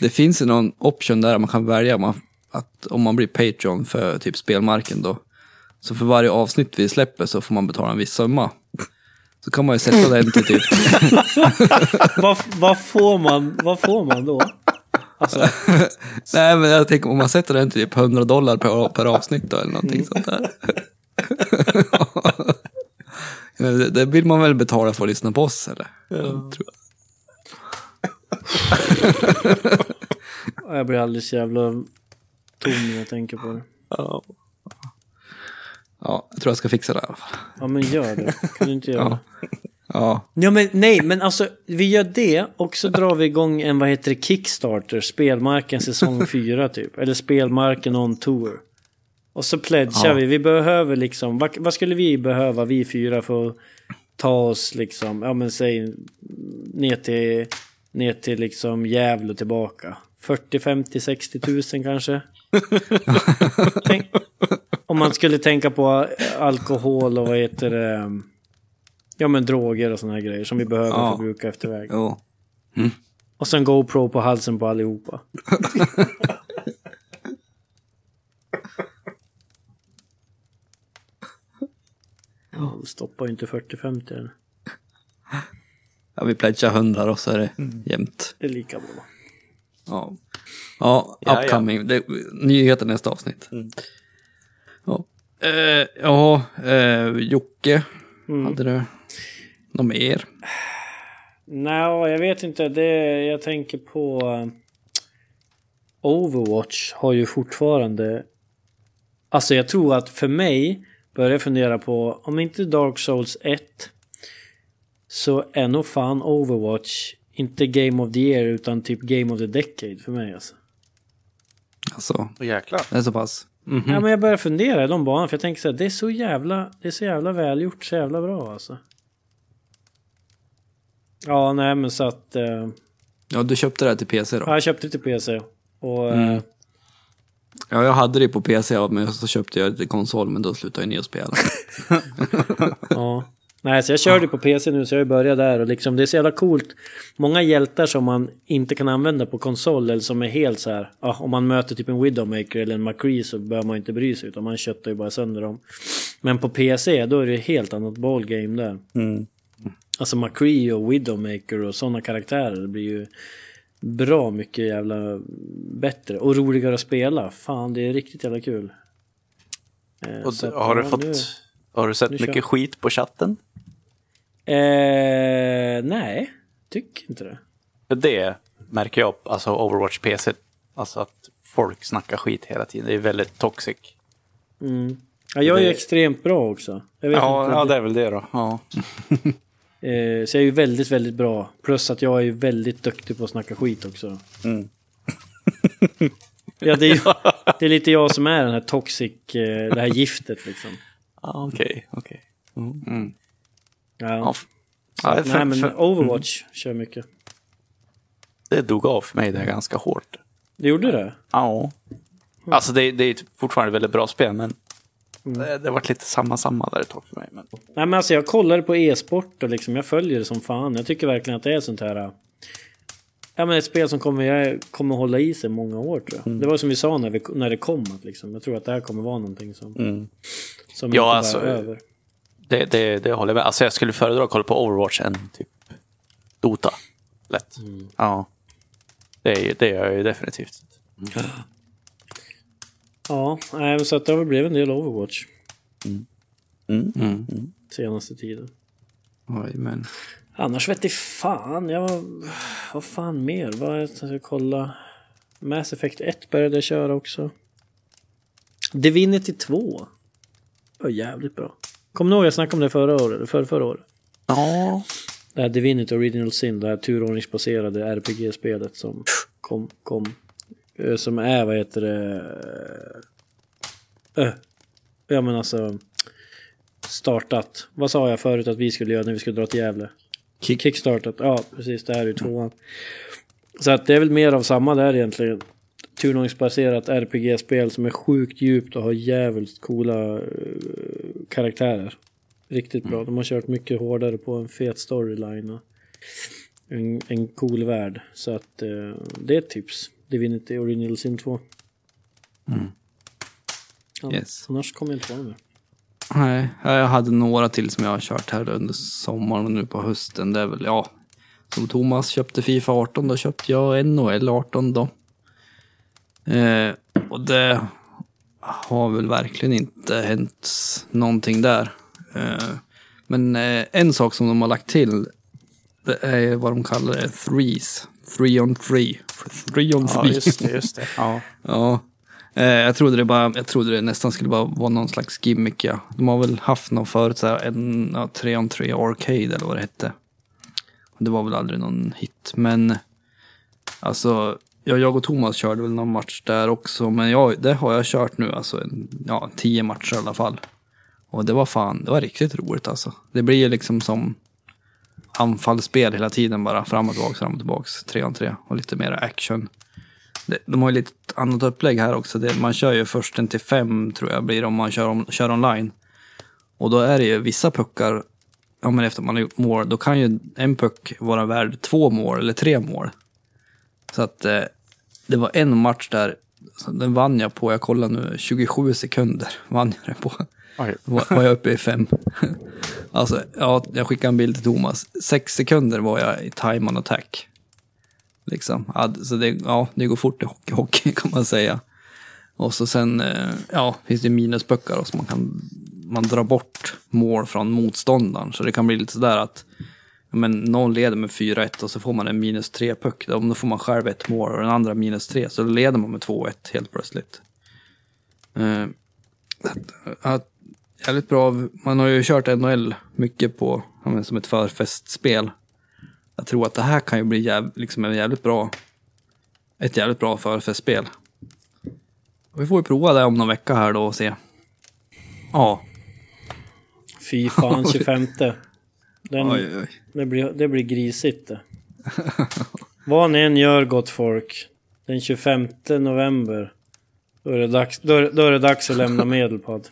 S2: Det finns ju någon option där man kan välja man, att om man blir Patreon för typ spelmarken då. Så för varje avsnitt vi släpper så får man betala en viss summa. Så kan man ju sätta den till typ...
S1: Vad, vad, får man, vad får man då? Alltså,
S2: Nej men jag tänker om man sätter den till typ 100 dollar per, per avsnitt då eller någonting sånt där. Det, det vill man väl betala för att lyssna på oss eller? Tror jag.
S1: jag blir alldeles jävla tom när jag tänker på det.
S3: Ja.
S2: Ja, jag tror jag ska fixa det i alla fall.
S1: Ja men gör det. Kan du inte göra
S2: Ja. Ja,
S1: Ja men nej, men alltså vi gör det och så drar vi igång en vad heter det, Kickstarter, Spelmarken säsong 4 typ. Eller Spelmarken on tour. Och så pledgar
S2: Ja.
S1: vi, vi behöver liksom, vad, vad skulle vi behöva vi fyra för att ta oss liksom, ja men säg ner till, ner till liksom Gävle tillbaka. 40, 50, 60 tusen kanske. Tänk, om man skulle tänka på alkohol och vad heter det, ja men droger och såna här grejer som vi behöver
S2: Ja.
S1: för att bruka efter väg.
S2: jo.
S1: Och sen GoPro på halsen på allihopa. Ja, det stoppar ju inte 40-50 än.
S2: Ja, vi pledgar 100 och så är det jämnt.
S1: Det är lika bra.
S2: Ja, ja
S3: Ja, ja.
S2: upcoming. Det, nyheter nästa avsnitt. Ja, eh, ja eh, Jocke, hade du något mer?
S1: Nej, jag vet inte. Det, jag tänker på... eh, Overwatch har ju fortfarande... Alltså jag tror att för mig börjar jag fundera på om inte Dark Souls 1 så är nog fan Overwatch inte Game of the Year utan typ Game of the Decade för mig alltså.
S2: Alltså,
S3: Åh jäklar.
S2: det är så pass. Mhm.
S1: Ja men jag börjar fundera i de banorna för jag tänker så här, det är så jävla, det är så jävla välgjort, så jävla bra alltså. Ja nej men så att... eh,
S2: Ja, du köpte det här till PC då?
S1: Ja, jag köpte det till PC. Och
S2: Mm.
S1: eh,
S2: Ja, jag hade det på PC, men så köpte jag det till konsol, men då slutade jag ner och spela.
S1: ja. Nej, så jag körde på PC nu så jag började där och liksom det är så jävla coolt. Många hjältar som man inte kan använda på konsol eller som är helt så här. Ja, om man möter typ en Widowmaker eller en McCree så behöver man inte bry sig utan man köttar ju bara sönder dem. Men på PC då är det helt annat ballgame där.
S3: Mm.
S1: Alltså McCree och Widowmaker och sådana karaktärer det blir ju bra mycket jävla bättre och roligare att spela. Fan, det är riktigt jävla kul. Eh,
S3: Och har, du fått,
S1: nu-
S3: har du sett
S1: nu
S3: mycket skit på chatten?
S1: Eh, nej, tycker inte det.
S3: Det märker jag, alltså Overwatch PC, alltså att folk snackar skit hela tiden. Det är väldigt toxic.
S1: Mm. Ja, jag är
S3: Det-
S1: extremt bra också.
S3: Ja, ja, det är väl det då. Ja.
S1: eh, så jag är ju väldigt, väldigt bra. Plus att jag är ju väldigt duktig på att snacka skit också.
S3: Mm.
S1: Ja, det är, det är lite jag som är den här toxic, eh, det här giftet liksom.
S3: Okej, okej. Mm.
S1: Ja.
S3: Ja,
S1: Så,
S3: ja,
S1: nej,
S3: för-
S1: men
S3: för-
S1: Overwatch kör mycket.
S3: Det dog av för mig det är ganska hårt.
S1: Det gjorde det?
S3: Ja. Alltså det, det är fortfarande väldigt bra spel, men det, det har varit lite samma samma där ett tag för mig. Men...
S1: Nej men alltså jag kollade på e-sport och liksom jag följer det som fan. Jag tycker verkligen att det är sånt här... Ja men ett spel som kommer, jag kommer hålla i sig många år tror jag. Det var som vi sa när, vi, när det kom att liksom. Jag tror att det här kommer vara någonting som,
S3: Mm.
S1: som
S3: Ja,
S1: inte
S3: alltså,
S1: bara är över.
S3: Det, det, det håller jag med. Alltså jag skulle föredra att kolla på Overwatch än typ Dota. Lätt. Ja. Det, det gör jag ju definitivt.
S1: Ja, nej, men så att det har blivit en del Overwatch
S3: Mm.
S2: Mm.
S1: senaste tiden.
S2: Oj, men.
S1: Annars vet jag fan, jag... Vad fan mer? Vad ska kolla? Mass Effect 1 började jag köra också. Divinity 2. Det var jävligt bra. Kommer ni ihåg jag snackade om det förra året? För, förra året?
S3: Ja.
S1: Det här Divinity Original Sin, det här turordningsbaserade RPG-spelet som kom, kom. eh, Som är, vad heter det? Ö. Ja men alltså. Startat. Vad sa jag förut att vi skulle göra när vi skulle dra till Gävle?
S2: Kick.
S1: Kickstartat. Ja, precis. Det här är ju tvåan. Så att det är väl mer av samma där egentligen. Turneringsbaserat RPG-spel som är sjukt djupt och har jävligt coola eh, karaktärer. Riktigt bra. De har kört mycket hårdare på en fet storyline och en, en cool värld. Så att eh, det är ett tips. Divinity Original Sin 2. Ja,
S2: Yes.
S1: Annars kommer jag inte på mer.
S2: Nej, jag hade några till som jag har kört här under sommaren och nu på hösten. Det är väl, ja, som Thomas köpte Fifa 18, då köpte jag NHL 18 då. Eh, och det har väl verkligen inte hänt någonting där. Eh, men eh, en sak som de har lagt till, det är vad de kallar det, threes. Three on three. Three on
S3: Ja,
S2: three.
S3: just det. Just det. Ja.
S2: Ja. Eh, jag trodde det bara, jag trodde det nästan skulle bara vara någon slags gimmick ja. De har väl haft någon förut, så här, en ja, 3 on 3 arcade eller vad det hette. Det var väl aldrig någon hit, men alltså, ja, jag och Thomas körde väl någon match där också, men jag, det har jag kört nu, alltså en, ja, tio matcher i alla fall. Och det var fan, det var riktigt roligt alltså. Det blir ju liksom som anfallsspel hela tiden bara, fram och tillbaks, fram och tillbaks, tre on tre och lite mer action. De har ju lite annat upplägg här också. Det, man kör ju först en till fem tror jag blir det om man kör, om, kör online. Och då är det ju vissa puckar, ja men efter man har gjort mål, då kan ju en puck vara värd två mål eller tre mål. Så att eh, det var en match där, den vann jag på, jag kollar nu, 27 sekunder vann jag det på.
S3: Oj.
S2: Var, var jag uppe i fem. alltså, ja, jag skickade en bild till Thomas. Sex sekunder var jag i time on attack. Liksom. Så det, ja, det går fort i hockey, hockey kan man säga. Och så sen, eh, ja, finns det minuspuckar och så man kan man drar bort mål från motståndaren. Så det kan bli lite sådär att men någon leder med 4-1 och så får man en minus 3-puck. Då får man själv ett mål och den andra minus 3. Så då leder man med 2-1 helt plötsligt. Uh, att, jävligt bra. Man har ju kört NHL mycket på, som ett förfestspel. Jag tror att det här kan ju bli jäv, liksom en jävligt bra, ett jävligt bra förfestspel. Vi får ju prova det om någon vecka här då och se. Ja.
S1: Fy fan, 25. Den,
S2: Oj, oj.
S1: Det, blir, det blir grisigt det. Vad ni än gör gott folk. Den 25 november. Då är det dags, då är, då är det dags att lämna Medelpad.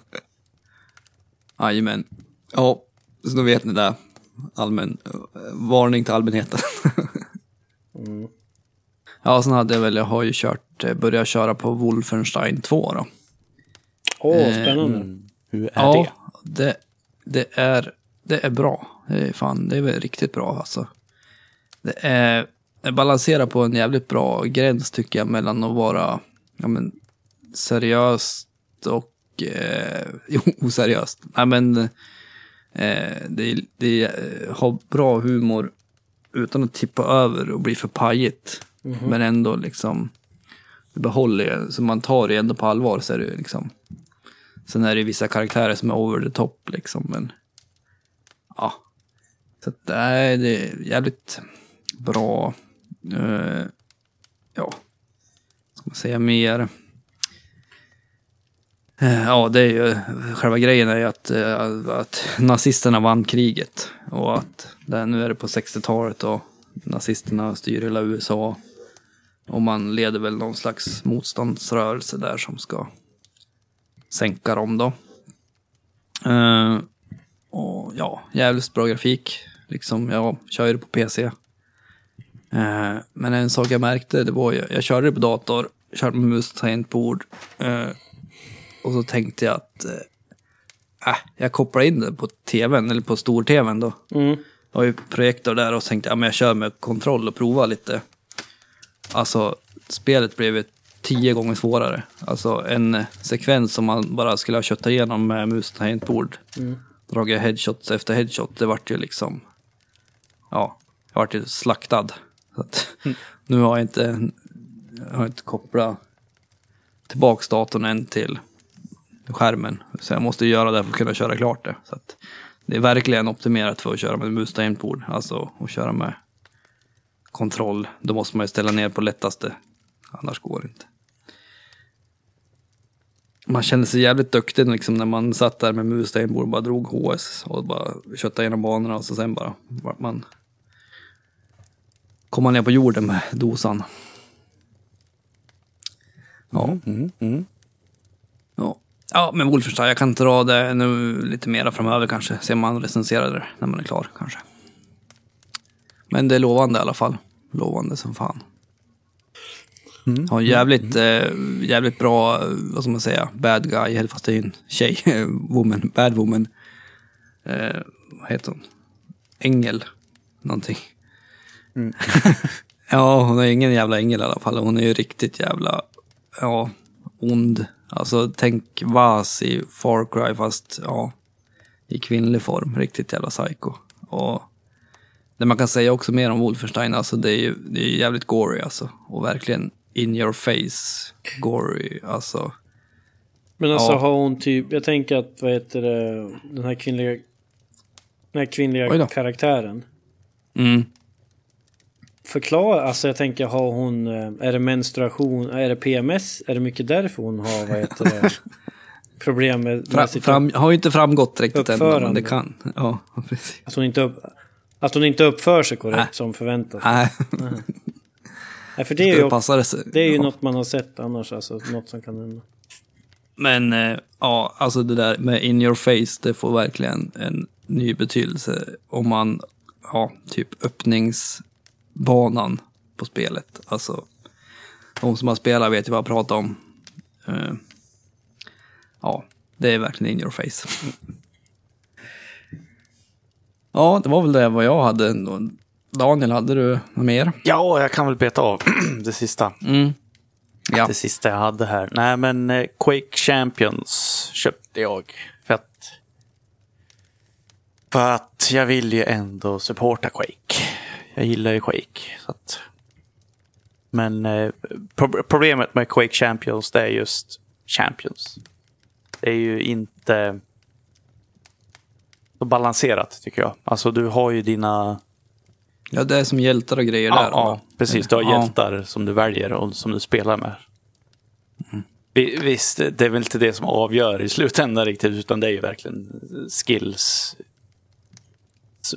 S2: Jajamän. Ja, så då vet ni det. Allmän eh, varning till allmänheten.
S1: Mm.
S2: Ja, sen hade jag väl, jag har ju kört, eh, börjat köra på Wolfenstein 2 då.
S1: Åh,
S2: Eh,
S1: spännande.
S3: Hur är
S2: ja,
S3: det?
S2: det, det, är, det är bra. Det är fan, det är väl riktigt bra alltså. Det är, det balanserar på en jävligt bra gräns tycker jag mellan att vara ja, men, seriöst och eh, oseriöst. Nej men eh, det, det eh, har bra humor utan att tippa över och bli för pajigt. Men ändå liksom, det behåller det, så man tar det ändå på allvar så är det liksom Sen är det vissa karaktärer som är over the top liksom, men ja. Så att, nej, det är jävligt bra. Uh, ja, ska man säga mer? Eh, ja, det är ju, själva grejen är ju att, eh, att nazisterna vann kriget. Och att det, nu är det på 60-talet och nazisterna styr hela USA. Och man leder väl någon slags motståndsrörelse där som ska sänka dem då. Uh, och ja, jävligt bra grafik. Liksom, jag kör ju det på PC. Uh, men en sak jag märkte, det var ju, jag körde det på dator, körde med mus och tangentbord. Uh, och så tänkte jag att eh, äh, jag kopplar in det på tvn, eller på stor-tvn då.
S1: Mm.
S2: Jag har ju projektor där och så tänkte jag, ja, men jag kör med kontroll och provar lite. Alltså, spelet blev ju tio gånger svårare. Alltså en sekvens som man bara skulle ha köttat igenom med mus och tangentbord.
S1: Mm.
S2: Dragit headshots efter headshot. Det vart ju liksom, ja, jag vart ju slaktad. Att, Nu har jag inte, jag har inte kopplat tillbaks datorn än till skärmen. Så jag måste göra det för att kunna köra klart det. Så det är verkligen optimerat för att köra med mus och tangentbord. Alltså att köra med kontroll. Då måste man ju ställa ner på lättaste. Annars går det inte. man kände sig jävligt duktig liksom, när man satt där med mus och bara drog HS och bara köttade igenom banorna och så sen bara vart man kom man ner på jorden med dosan. Ja.
S3: Mm, mm.
S2: Ja. Ja, men Wolfenstein, jag kan dra det nu lite mera framöver kanske. Se om man recenserar det när man är klar kanske. Men det är lovande i alla fall. Lovande som fan.
S3: Mm.
S2: Har en jävligt, eh, jävligt bra, eh, vad ska man säga, bad guy, fast det är ju en tjej, woman, bad woman. Eh, vad heter hon? Ängel, någonting. ja, hon är ingen jävla ängel i alla fall. Hon är ju riktigt jävla, ja, ond. Alltså tänk Vas i Far Cry fast, ja, i kvinnlig form. Riktigt jävla psycho. Och det man kan säga också mer om Wolfenstein, alltså det är ju det är jävligt gory alltså. Och verkligen in your face gory, alltså.
S1: Men alltså
S2: Ja.
S1: har hon typ, jag tänker att vad heter det, den här kvinnliga, den här kvinnliga karaktären.
S2: Mm.
S1: Förklara, alltså jag tänker har hon, eh, är det menstruation, är det PMS? Är det mycket därför hon har, vad heter det, problem med,
S2: Fra,
S1: med sitt,
S2: fram, har ju inte framgått riktigt än, men det kan. Ja, precis.
S1: att hon inte upp, att hon inte uppför sig korrekt
S2: Nej.
S1: som förväntat?
S2: Nej,
S1: Nej, för det är ju,
S2: det
S1: det är ju
S2: ja.
S1: något man har sett annars, alltså något som kan hända.
S2: Men eh, ja, alltså det där med in your face, det får verkligen en ny betydelse om man, ja, typ öppningsbanan på spelet. Alltså, de som har spelat vet ju vad jag pratar om. Eh, ja, det är verkligen in your face. Ja, det var väl det vad jag hade. ändå. Daniel, hade du något mer?
S3: Ja, jag kan väl beta av det sista.
S2: Mm. Ja.
S3: Det sista jag hade här. Nej, men eh, Quake Champions köpte jag. För att, för att jag vill ju ändå supporta Quake. Jag gillar ju Quake. Så att, men eh, pro- problemet med Quake Champions det är just Champions. Det är ju inte så balanserat tycker jag. Alltså du har ju dina
S2: ja, det är som hjältar och grejer där.
S3: Ja, ja, precis. Du har
S2: Ja.
S3: hjältar som du väljer och som du spelar med. Vi- Visst, det är väl inte det som avgör i slutändan riktigt, utan det är ju verkligen skills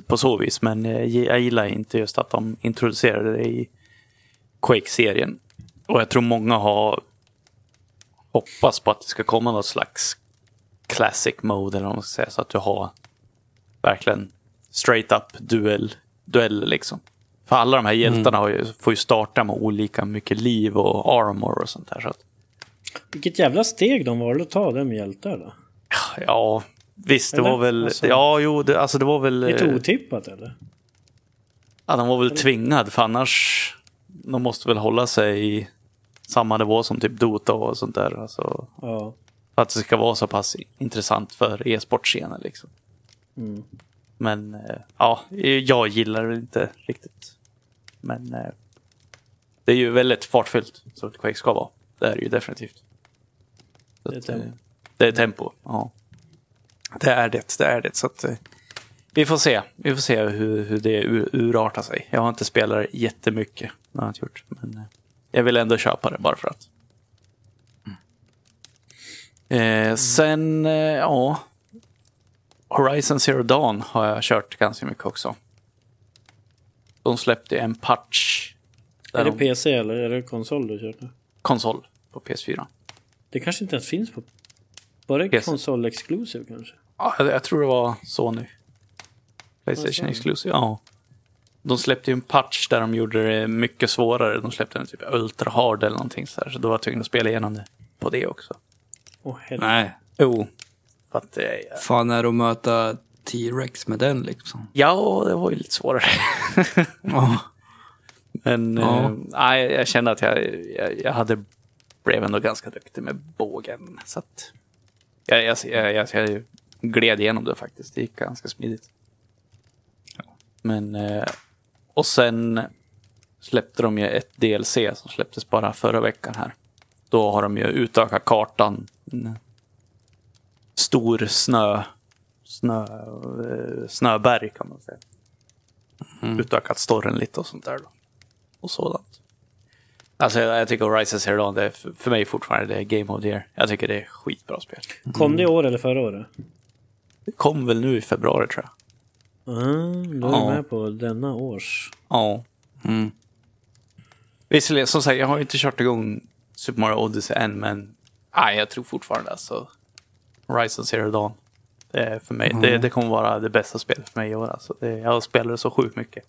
S3: på så vis. Men eh, jag gillar inte just att de introducerade det i Quake-serien. Och jag tror många har hoppats på att det ska komma något slags classic mode, eller vad man ska säga, så att du har verkligen straight up duell, duell liksom. För alla de här hjältarna har ju, får ju starta med olika mycket liv och armor och sånt där. Så att,
S1: Vilket jävla steg de valde att ta, det med hjältar då.
S3: ja, visst, det
S1: Eller?
S3: var väl...
S1: Alltså-
S3: ja, jo, det, alltså det var väl...
S1: Lite
S3: eh,
S1: otippat eller?
S3: Ja, de var väl tvingad, för annars... De måste väl hålla sig i samma nivå som typ Dota och sånt där. Alltså,
S1: Ja.
S3: för att det ska vara så pass intressant för e-sportscenen. Liksom.
S1: Mm.
S3: Men eh, ja, jag gillar det inte riktigt. Men eh, det är ju väldigt fartfyllt, så att Quake ska vara. Det är det ju definitivt.
S1: Det är tempo.
S3: det är tempo, ja. Det är det, det är det. Så att, eh, vi får se. Vi får se hur, hur det ur, urartar sig. Jag har inte spelat jättemycket. Det har jag inte gjort. Men eh, jag vill ändå köpa det bara för att. Eh, sen, eh, ja. Horizon Zero Dawn har jag kört ganska mycket också. De släppte en patch.
S1: Är det
S3: de-
S1: PC eller är det konsol du kör nu?
S3: konsol på PS4.
S1: Det kanske inte ens finns på... Var det konsol exclusive kanske?
S3: Ja, jag, jag tror det var Sony. Playstation? Exclusive, ja. De släppte ju en patch där de gjorde det mycket svårare. De släppte en typ Ultra Hard eller någonting så, här, så då var jag tvungen att spela igenom det på det också.
S1: Åh helvete.
S2: Nej,
S3: Jo. För att, eh,
S2: fan är det att möta T-Rex med den liksom?
S3: ja, det var ju lite svårare. Men
S2: Ja.
S3: eh, nej, jag kände att jag, jag, jag hade, blev ändå ganska duktig med bågen. Så att jag, jag, jag, jag, jag gled igenom det faktiskt. Det gick ganska smidigt. Men, eh, och sen släppte de ju ett DLC som släpptes bara förra veckan här. Då har de ju utökat kartan. Stor snö, snö, eh, snöberg kan man säga utökat storyn lite och sånt där. Då. Och sådant. Alltså jag, jag tycker Horizon Zero Dawn, det är för, mig fortfarande det är Game of the Year. Jag tycker det är skitbra spel.
S1: Kom det i år eller förra året?
S3: Det kom väl nu i februari tror jag.
S1: Ah, då är
S3: Ja.
S1: du med på denna års.
S3: Ja.
S2: Mm.
S3: Visserligen, som sagt, jag har ju inte kört igång Super Mario Odyssey än, men nej, jag tror fortfarande alltså Horizon Zero Dawn. Det är för mig, det, det kommer vara det bästa spelet för mig i år. Alltså. Det, jag det så sjukt mycket.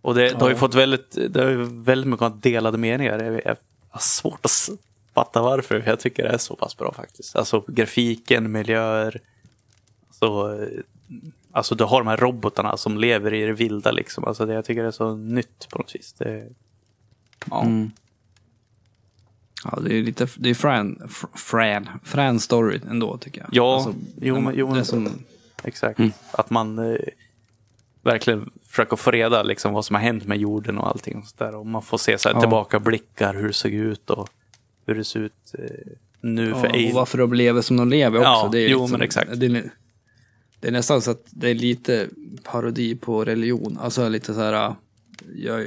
S3: Och det, det har ju fått väldigt, det har ju väldigt mycket delade meningar. Jag, jag har svårt att s- fatta varför, för jag tycker det är så pass bra faktiskt. Alltså grafiken, miljöer. Så, alltså du har de här robotarna som lever i det vilda liksom. Alltså det, jag tycker det är så nytt på något vis. Det, ja.
S2: Mm. Ja, det är lite, det är frän, fr- frän, frän story ändå tycker jag.
S3: Ja,
S2: Alltså,
S3: jo,
S2: man-
S3: jo,
S2: det som,
S3: Exakt. Att man eh, verkligen försöker få reda liksom, vad som har hänt med jorden och allting. Och, så där. och man får se så här,
S2: Ja.
S3: tillbaka blickar hur det såg ut och hur det ser ut eh, nu för
S2: ja, och
S3: Alien.
S2: varför de lever som de lever också.
S3: Ja,
S2: det är
S3: jo,
S2: liksom-
S3: men exakt.
S2: Det är, det är nästan så att det är lite parodi på religion. Alltså lite så här, jag,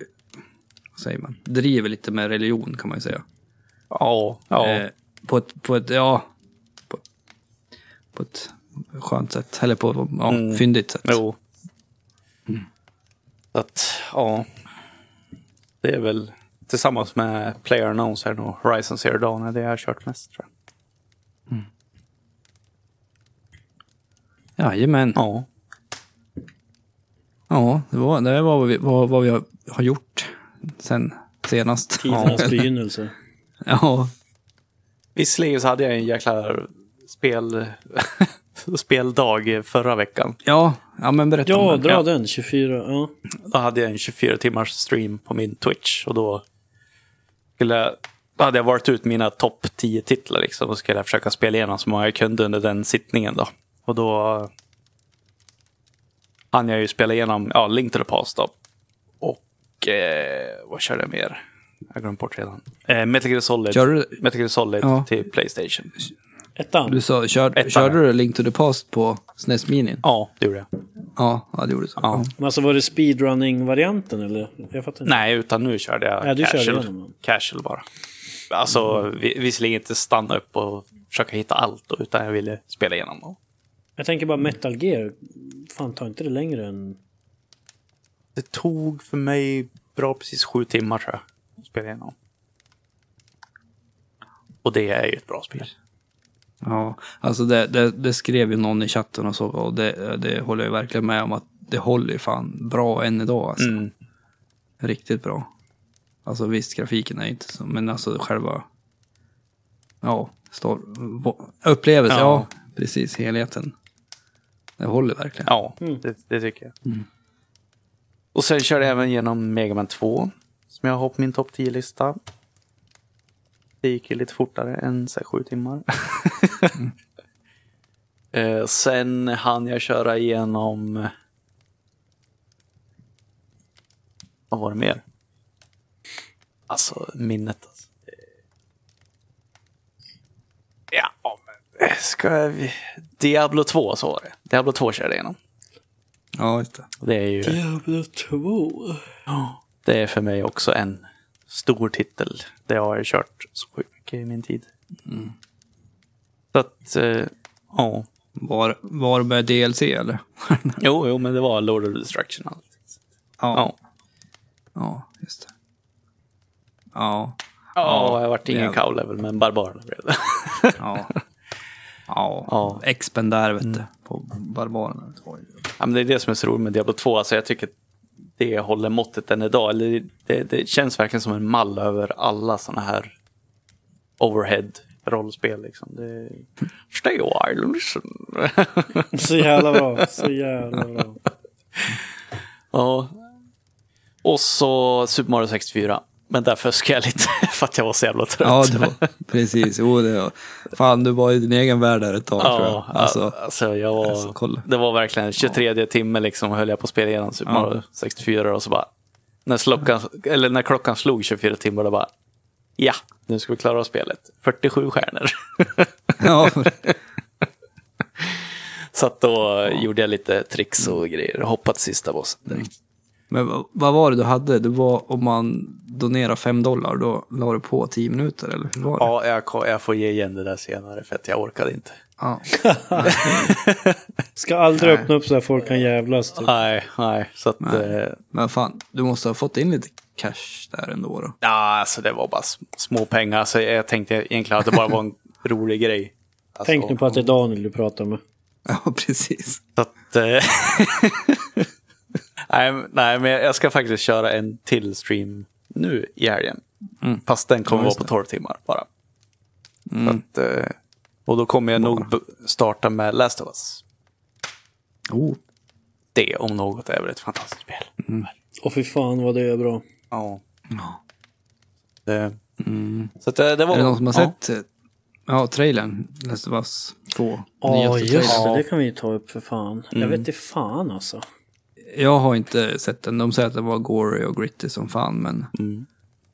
S2: vad säger man, driver lite med religion kan man ju säga.
S3: Ja, ja.
S2: Eh, på, ett, på ett, ja, på, på ett skönt sätt. Eller på ja,
S3: Mm.
S2: fyndigt sätt.
S3: Jo. Så att, ja. Det är väl tillsammans med Player Unknowns här nu, Horizon Zero Dawn, är det jag har kört mest tror jag.
S2: Jajamän.
S3: Ja.
S2: Ja, det var, det var vad, vi, vad, vad vi har, har gjort sen senast.
S1: Tidernas begynnelse.
S2: Ja,
S3: Visserligen så hade jag en jäkla spel, speldag förra veckan.
S2: ja, ja men berätta
S1: Ja,
S2: om
S1: dra
S3: Ja.
S1: den. 24. Ja.
S3: Då hade jag en 24 timmars stream på min Twitch och då skulle hade jag varit ut mina topp 10 titlar liksom och skulle jag försöka spela igenom så många jag kunde under den sittningen då. Och då hann jag ju spela igenom ja, Link to the Past då. Och eh, vad körde jag mer? Jag glömt bort redan. Eh, Metal Gear Solid.
S2: Du-
S3: Metal Gear Solid
S2: Ja.
S3: till Playstation.
S1: Ettan.
S2: Du sa, kör,
S3: Ettan,
S2: körde du Link to the Past på SNES Mini?
S3: Ja, det gjorde jag.
S2: Ja, ja det gjorde du. Så.
S3: Ja.
S1: Men alltså var det speedrunning-varianten eller? Jag fattar inte.
S3: Nej, utan nu körde jag
S1: Ja, du körde
S3: casual,
S1: den.
S3: casual bara. Alltså, vi, visserligen inte stanna upp och försöka hitta allt, då, utan jag ville spela igenom dem.
S1: Jag tänker bara Metal Gear. Fan, tar inte det längre än...
S3: Det tog för mig bra precis sju timmar tror jag, att spela igenom. Och det är ju ett bra spel.
S2: Ja, alltså det, det, det skrev ju någon i chatten och så och det, det håller jag verkligen med om att det håller ju fan bra än idag alltså.
S3: Mm.
S2: Riktigt bra. Alltså visst, grafiken är inte så, men alltså själva, ja, står, upplevelse, ja.
S3: Ja.
S2: precis, helheten. Det håller verkligen.
S3: Ja, det, det tycker jag. Och sen körde jag även igenom Mega Man 2, som jag har på min topp 10-lista. Det gick ju lite fortare än så här, sju timmar. eh, sen hann jag köra igenom... Vad var det mer? Alltså, minnet. Alltså. Ja, men ska vi... Diablo 2 så var det. Diablo 2 körde jag igenom.
S2: Ja, just det.
S3: Det är ju...
S1: Diablo 2.
S3: Det är för mig också en stor titel. Det har jag kört så sjukt mycket i min tid. Så att, eh, ja.
S2: Var, var med DLC eller?
S3: Jo, jo, men det var Lord of Destruction. Allt.
S2: ja.
S3: Ja.
S2: ja, just det. Ja,
S3: Ja, jag vart ingen
S2: det-
S3: cow level, men barbarerna blev det.
S2: ja. Ja,
S3: Ja.
S2: expen där vet du. På barbarerna.
S3: ja, men det är det som är så roligt med Diablo 2. Alltså, jag tycker det håller måttet än idag. Eller det, det känns verkligen som en mall över alla sådana här overhead rollspel. Liksom. Det... Stay a while and listen.
S1: Så jävla bra. Så jävla bra.
S3: Ja. Och så Super Mario 64. Men där fuskade jag lite för att jag var så jävla trött.
S2: Ja, var, precis. Jo, det var, fan, du var i din egen värld där ett tag tror jag.
S3: Ja,
S2: Alltså,
S3: alltså, jag var,
S2: alltså,
S3: det var verkligen 23 timme liksom höll jag på att spela igenom Super
S2: Ja.
S3: Mario 64 och så bara när, slockan, eller när klockan slog 24 timmar då bara ja, nu ska vi klara av spelet. 47 stjärnor.
S2: ja,
S3: så att då gjorde jag lite tricks och grejer och hoppade till sista bossen direkt.
S2: Men vad, var det du hade? Det var om man donera fem dollar, då la du på tio minuter, eller hur var det?
S3: Ja, jag, får ge igen det där senare för att jag orkade inte.
S2: Ja.
S1: Ska aldrig öppna upp så att folk kan jävlas. Typ.
S3: Nej, nej. Så att,
S2: Nej.
S3: eh,
S2: Men fan, du måste ha fått in lite cash där ändå då.
S3: ja, alltså det var bara små pengar. Alltså, jag tänkte egentligen att det bara var en rolig grej. Alltså,
S1: Tänk nu på att det är Daniel du pratar med.
S2: Ja, precis.
S3: Så att, eh, nej, nej, men jag ska faktiskt köra en till stream nu i helgen. Fast den kommer
S2: Ja,
S3: vara på
S2: det.
S3: 12 timmar bara. Så att, eh, och då kommer jag nog b- starta med Last of Us.
S2: Oh.
S3: Det om något är väl ett fantastiskt spel.
S1: Och fy fan vad det är bra.
S3: Ja. Det, Så att det, det var...
S2: Är det någon som har
S3: ja.
S2: sett eh, ja, trailern? Last of Us 2?
S1: Ja, just det. Det kan vi ju ta upp för fan. Jag vet inte fan alltså.
S2: Jag har inte sett den. De säger att det var gory och gritty som fan, men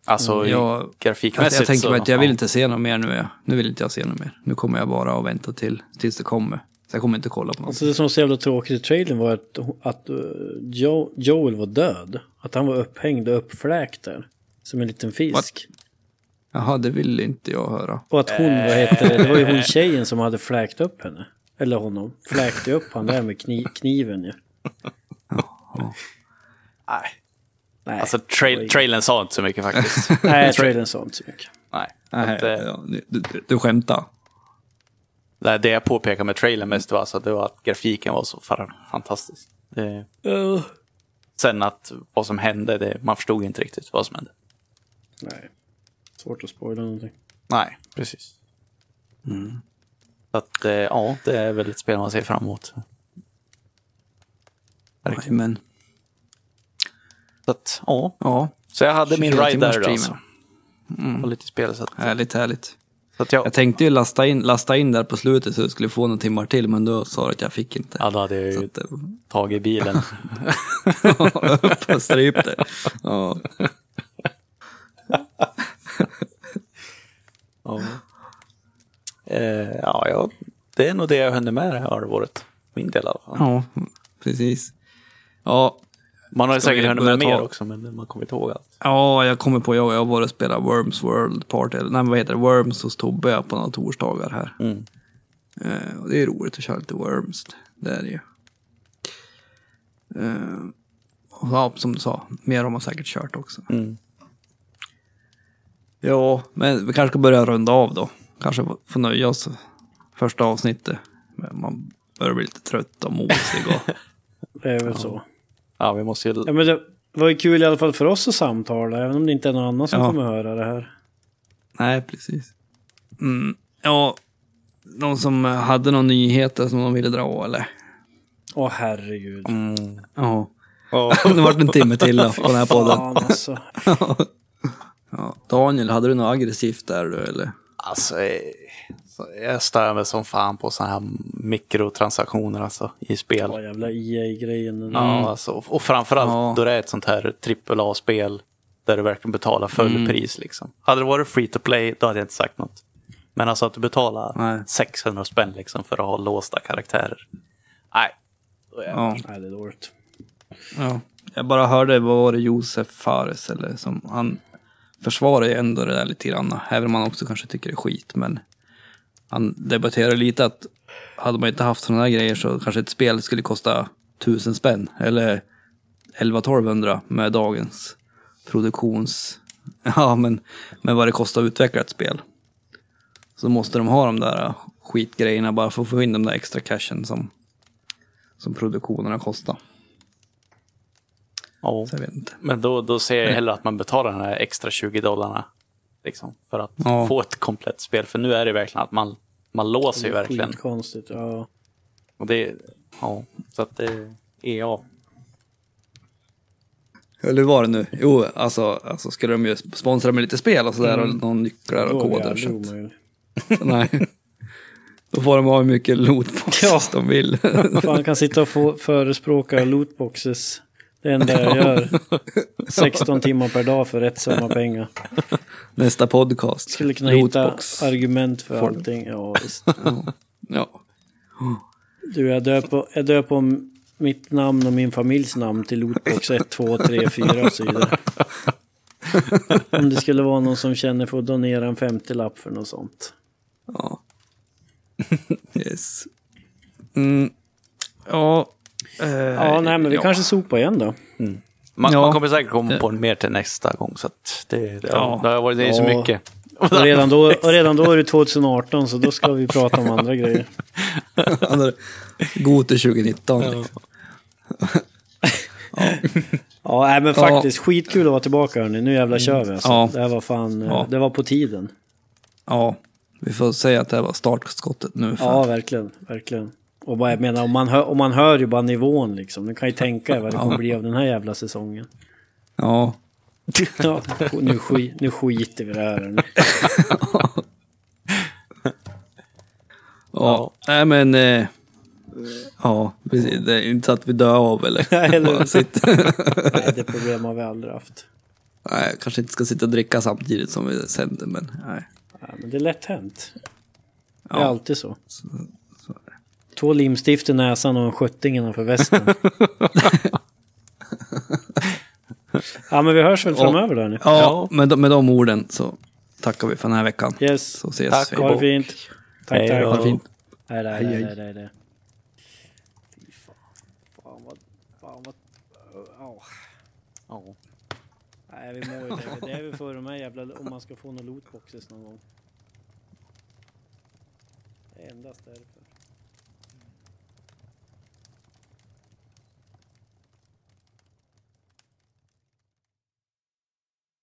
S3: Alltså,
S2: jag,
S3: grafikmässigt
S2: jag, jag tänker
S3: så,
S2: mig att jag vill
S3: ja.
S2: inte se något mer nu. Jag. Nu vill inte jag se något mer. Nu kommer jag bara att vänta till, tills det kommer. Så jag kommer inte kolla på något.
S1: Alltså det som var så jävla tråkigt i trailern var att, att uh, jo, Joel var död. Att han var upphängd och uppfläkt där. Som en liten fisk.
S2: Jaha, det vill inte jag höra.
S1: Och att hon, vad heter det, det var ju hon tjejen som hade fläkt upp henne. Eller honom. Fläkte upp han där med kni, kniven ju.
S3: Nej.
S1: Nej,
S3: Alltså, trail, trailern sa inte så mycket faktiskt.
S1: Nej, trailern sa inte så mycket.
S3: Nej.
S2: Nej,
S3: Att, eh,
S2: ja, du, du, skämtar.
S3: Nej, det jag påpekade med trailern mest var, alltså, det var att grafiken var så fan fantastisk. Det,
S1: Uh.
S3: sen att vad som hände, det, man förstod inte riktigt vad som hände.
S1: Nej, svårt att spoila någonting.
S3: Nej, precis. Så att, eh, ja, det är väl ett spel man ser fram emot. Verkligen.
S2: Men
S3: Så att, ja.
S2: ja,
S3: Så jag hade min
S2: 24
S3: ride där då,
S2: streamer.
S3: alltså. Och lite spel. Så att,
S2: härligt, härligt.
S3: så att jag,
S2: Jag tänkte ju lasta in, lasta in där på slutet så jag skulle få några timmar till, men då sa du att jag fick inte.
S3: ja, då hade jag ju
S2: att,
S3: tagit bilen.
S2: upp och strypt det. Ja.
S3: ja. Eh, ja, ja, det är nog det jag hände med det här halvåret. Min del i alla fall.
S2: ja, precis. Ja,
S3: Man har ju säkert hunnit med mer också, men man kommer inte ihåg allt.
S2: ja, jag kommer på, jag, jag har varit och spelat Worms World Party, nej, vad heter det, Worms hos Tobbe på några torsdagar här.
S3: Mm.
S2: Eh, och det är roligt att köra lite Worms, det är det ju. Eh, och ja, som du sa, mer har man säkert kört också.
S3: Mm.
S2: Ja, men vi kanske ska börja runda av då. Kanske få nöja oss första avsnittet. Men man börjar bli lite trött och mosig och...
S1: Det är väl så.
S3: Ja, vi måste ju...
S1: Ja, men det var ju kul i alla fall för oss att samtala, även om det inte är någon annan som
S2: Ja.
S1: kommer höra det här.
S2: Nej, precis. Mm, ja, någon som hade några nyheter som de ville dra eller?
S1: Åh herregud.
S3: Mm.
S2: Ja. det vart en timme till då, på den här podden.
S1: Fan alltså.
S2: Ja. Daniel, hade du något aggressivt där du eller?
S3: Alltså, eh, så jag stör mig som fan på sådana här mikrotransaktioner alltså, i spel.
S1: Ja, jävla EA-grejen.
S3: Ja, alltså, och framförallt
S2: Ja.
S3: då det är ett sånt här AAA-spel där du verkligen betalar full pris. Liksom. Hade det varit free to play, då hade jag inte sagt något. Men alltså att du betalar
S2: Nej.
S3: 600 spänn liksom för att ha låsta karaktärer. Nej. Då är.
S2: Ja.
S1: Nej, det är dåligt.
S2: ja. Jag bara hörde, vad var det, Josef Fares eller som han försvarar ju ändå det där lite grann. Även om han också kanske tycker det är skit. Men han debatterar lite att hade man inte haft sådana här grejer så kanske ett spel skulle kosta tusen spänn. Eller 11-1200 med dagens produktions... Ja, men med vad det kostar att utveckla ett spel. Så måste de ha de där skitgrejerna bara för att få in de där extra cashen som, som produktionerna kostar.
S3: Ja. Men då, då ser jag hellre att man betalar den här extra 20 dollarna. Liksom, för att
S2: Ja.
S3: få ett komplett spel. För nu är det verkligen att man, man låser ju verkligen.
S1: Konstigt. Ja.
S3: Och det, ja, så att det är ja.
S2: Eller hur var det nu? Jo, alltså, alltså skulle de ju sponsra med lite spel och sådär och någon nycklar och
S1: Då är det
S2: koder. Så att, nej. Då får de ha hur mycket lootboxes
S1: Ja.
S2: de vill.
S1: Fan kan sitta och få förespråka lootboxes. Det enda jag gör. 16 timmar per dag för rätt summa pengar.
S2: Nästa podcast.
S1: Skulle kunna
S2: Lootbox.
S1: hitta argument för
S2: Får-
S1: allting. Ja, visst.
S2: Ja.
S1: Du, jag döper jag döper om mitt namn och min familjs namn till lootbox 1, 2, 3, 4 och så vidare. Om det skulle vara någon som känner för att donera en 50-lapp för något sånt.
S2: Ja. Yes. Mm. Ja. Eh,
S1: Ja, nej men vi
S2: ja.
S1: kanske sopar igen då.
S3: Man,
S2: Ja.
S3: man kommer säkert komma på en mer till nästa gång. Så att det, det,
S2: Ja.
S3: det har varit det är så
S1: Ja.
S3: mycket.
S1: Och redan, då, och redan då är det 2018 så då ska vi prata om andra grejer.
S2: God till 2019. liksom.
S1: Ja, nej, men faktiskt skitkul att vara tillbaka hörni. Nu jävlar kör vi alltså.
S2: Ja.
S1: Det här var fan, eh,
S2: Ja.
S1: det var på tiden.
S2: Ja, vi får säga att det här var startskottet nu. För...
S1: Ja, verkligen, verkligen. Och vad jag menar, om man, hör, om man hör ju bara nivån liksom. Ni kan ju tänka er vad det kommer bli av den här jävla säsongen.
S2: ja.
S1: Ja, nu, skit, nu skiter vi i det här. hörni.
S2: Ja, nej men... Eh, ja, precis. Det är inte så att vi dör av eller?
S1: Nej, eller Nej, det problem har vi aldrig haft.
S2: nej, kanske inte ska sitta och dricka samtidigt som vi sänder, men nej.
S1: Ja, men det är lätt hänt. Det är
S2: Ja.
S1: alltid så. Två limstift i näsan och en skötting innanför västen. ja, men vi hörs väl framöver då. Ni.
S2: Ja, Med, de- med de orden så tackar vi för den här veckan.
S1: Yes.
S2: Så ses
S3: Tack.
S2: vi.
S1: Ha det fint. Tack,
S3: Hej
S1: tack.
S2: Ha det fint. Hej, hej.
S1: nej, nej, nej. Fy fan. Fan vad... Fan vad... ja.
S3: Ja.
S1: Nej, vi mår ju det. Det är väl för de här jävla... Om man ska få några lootboxes någon gång. Det är endast därför.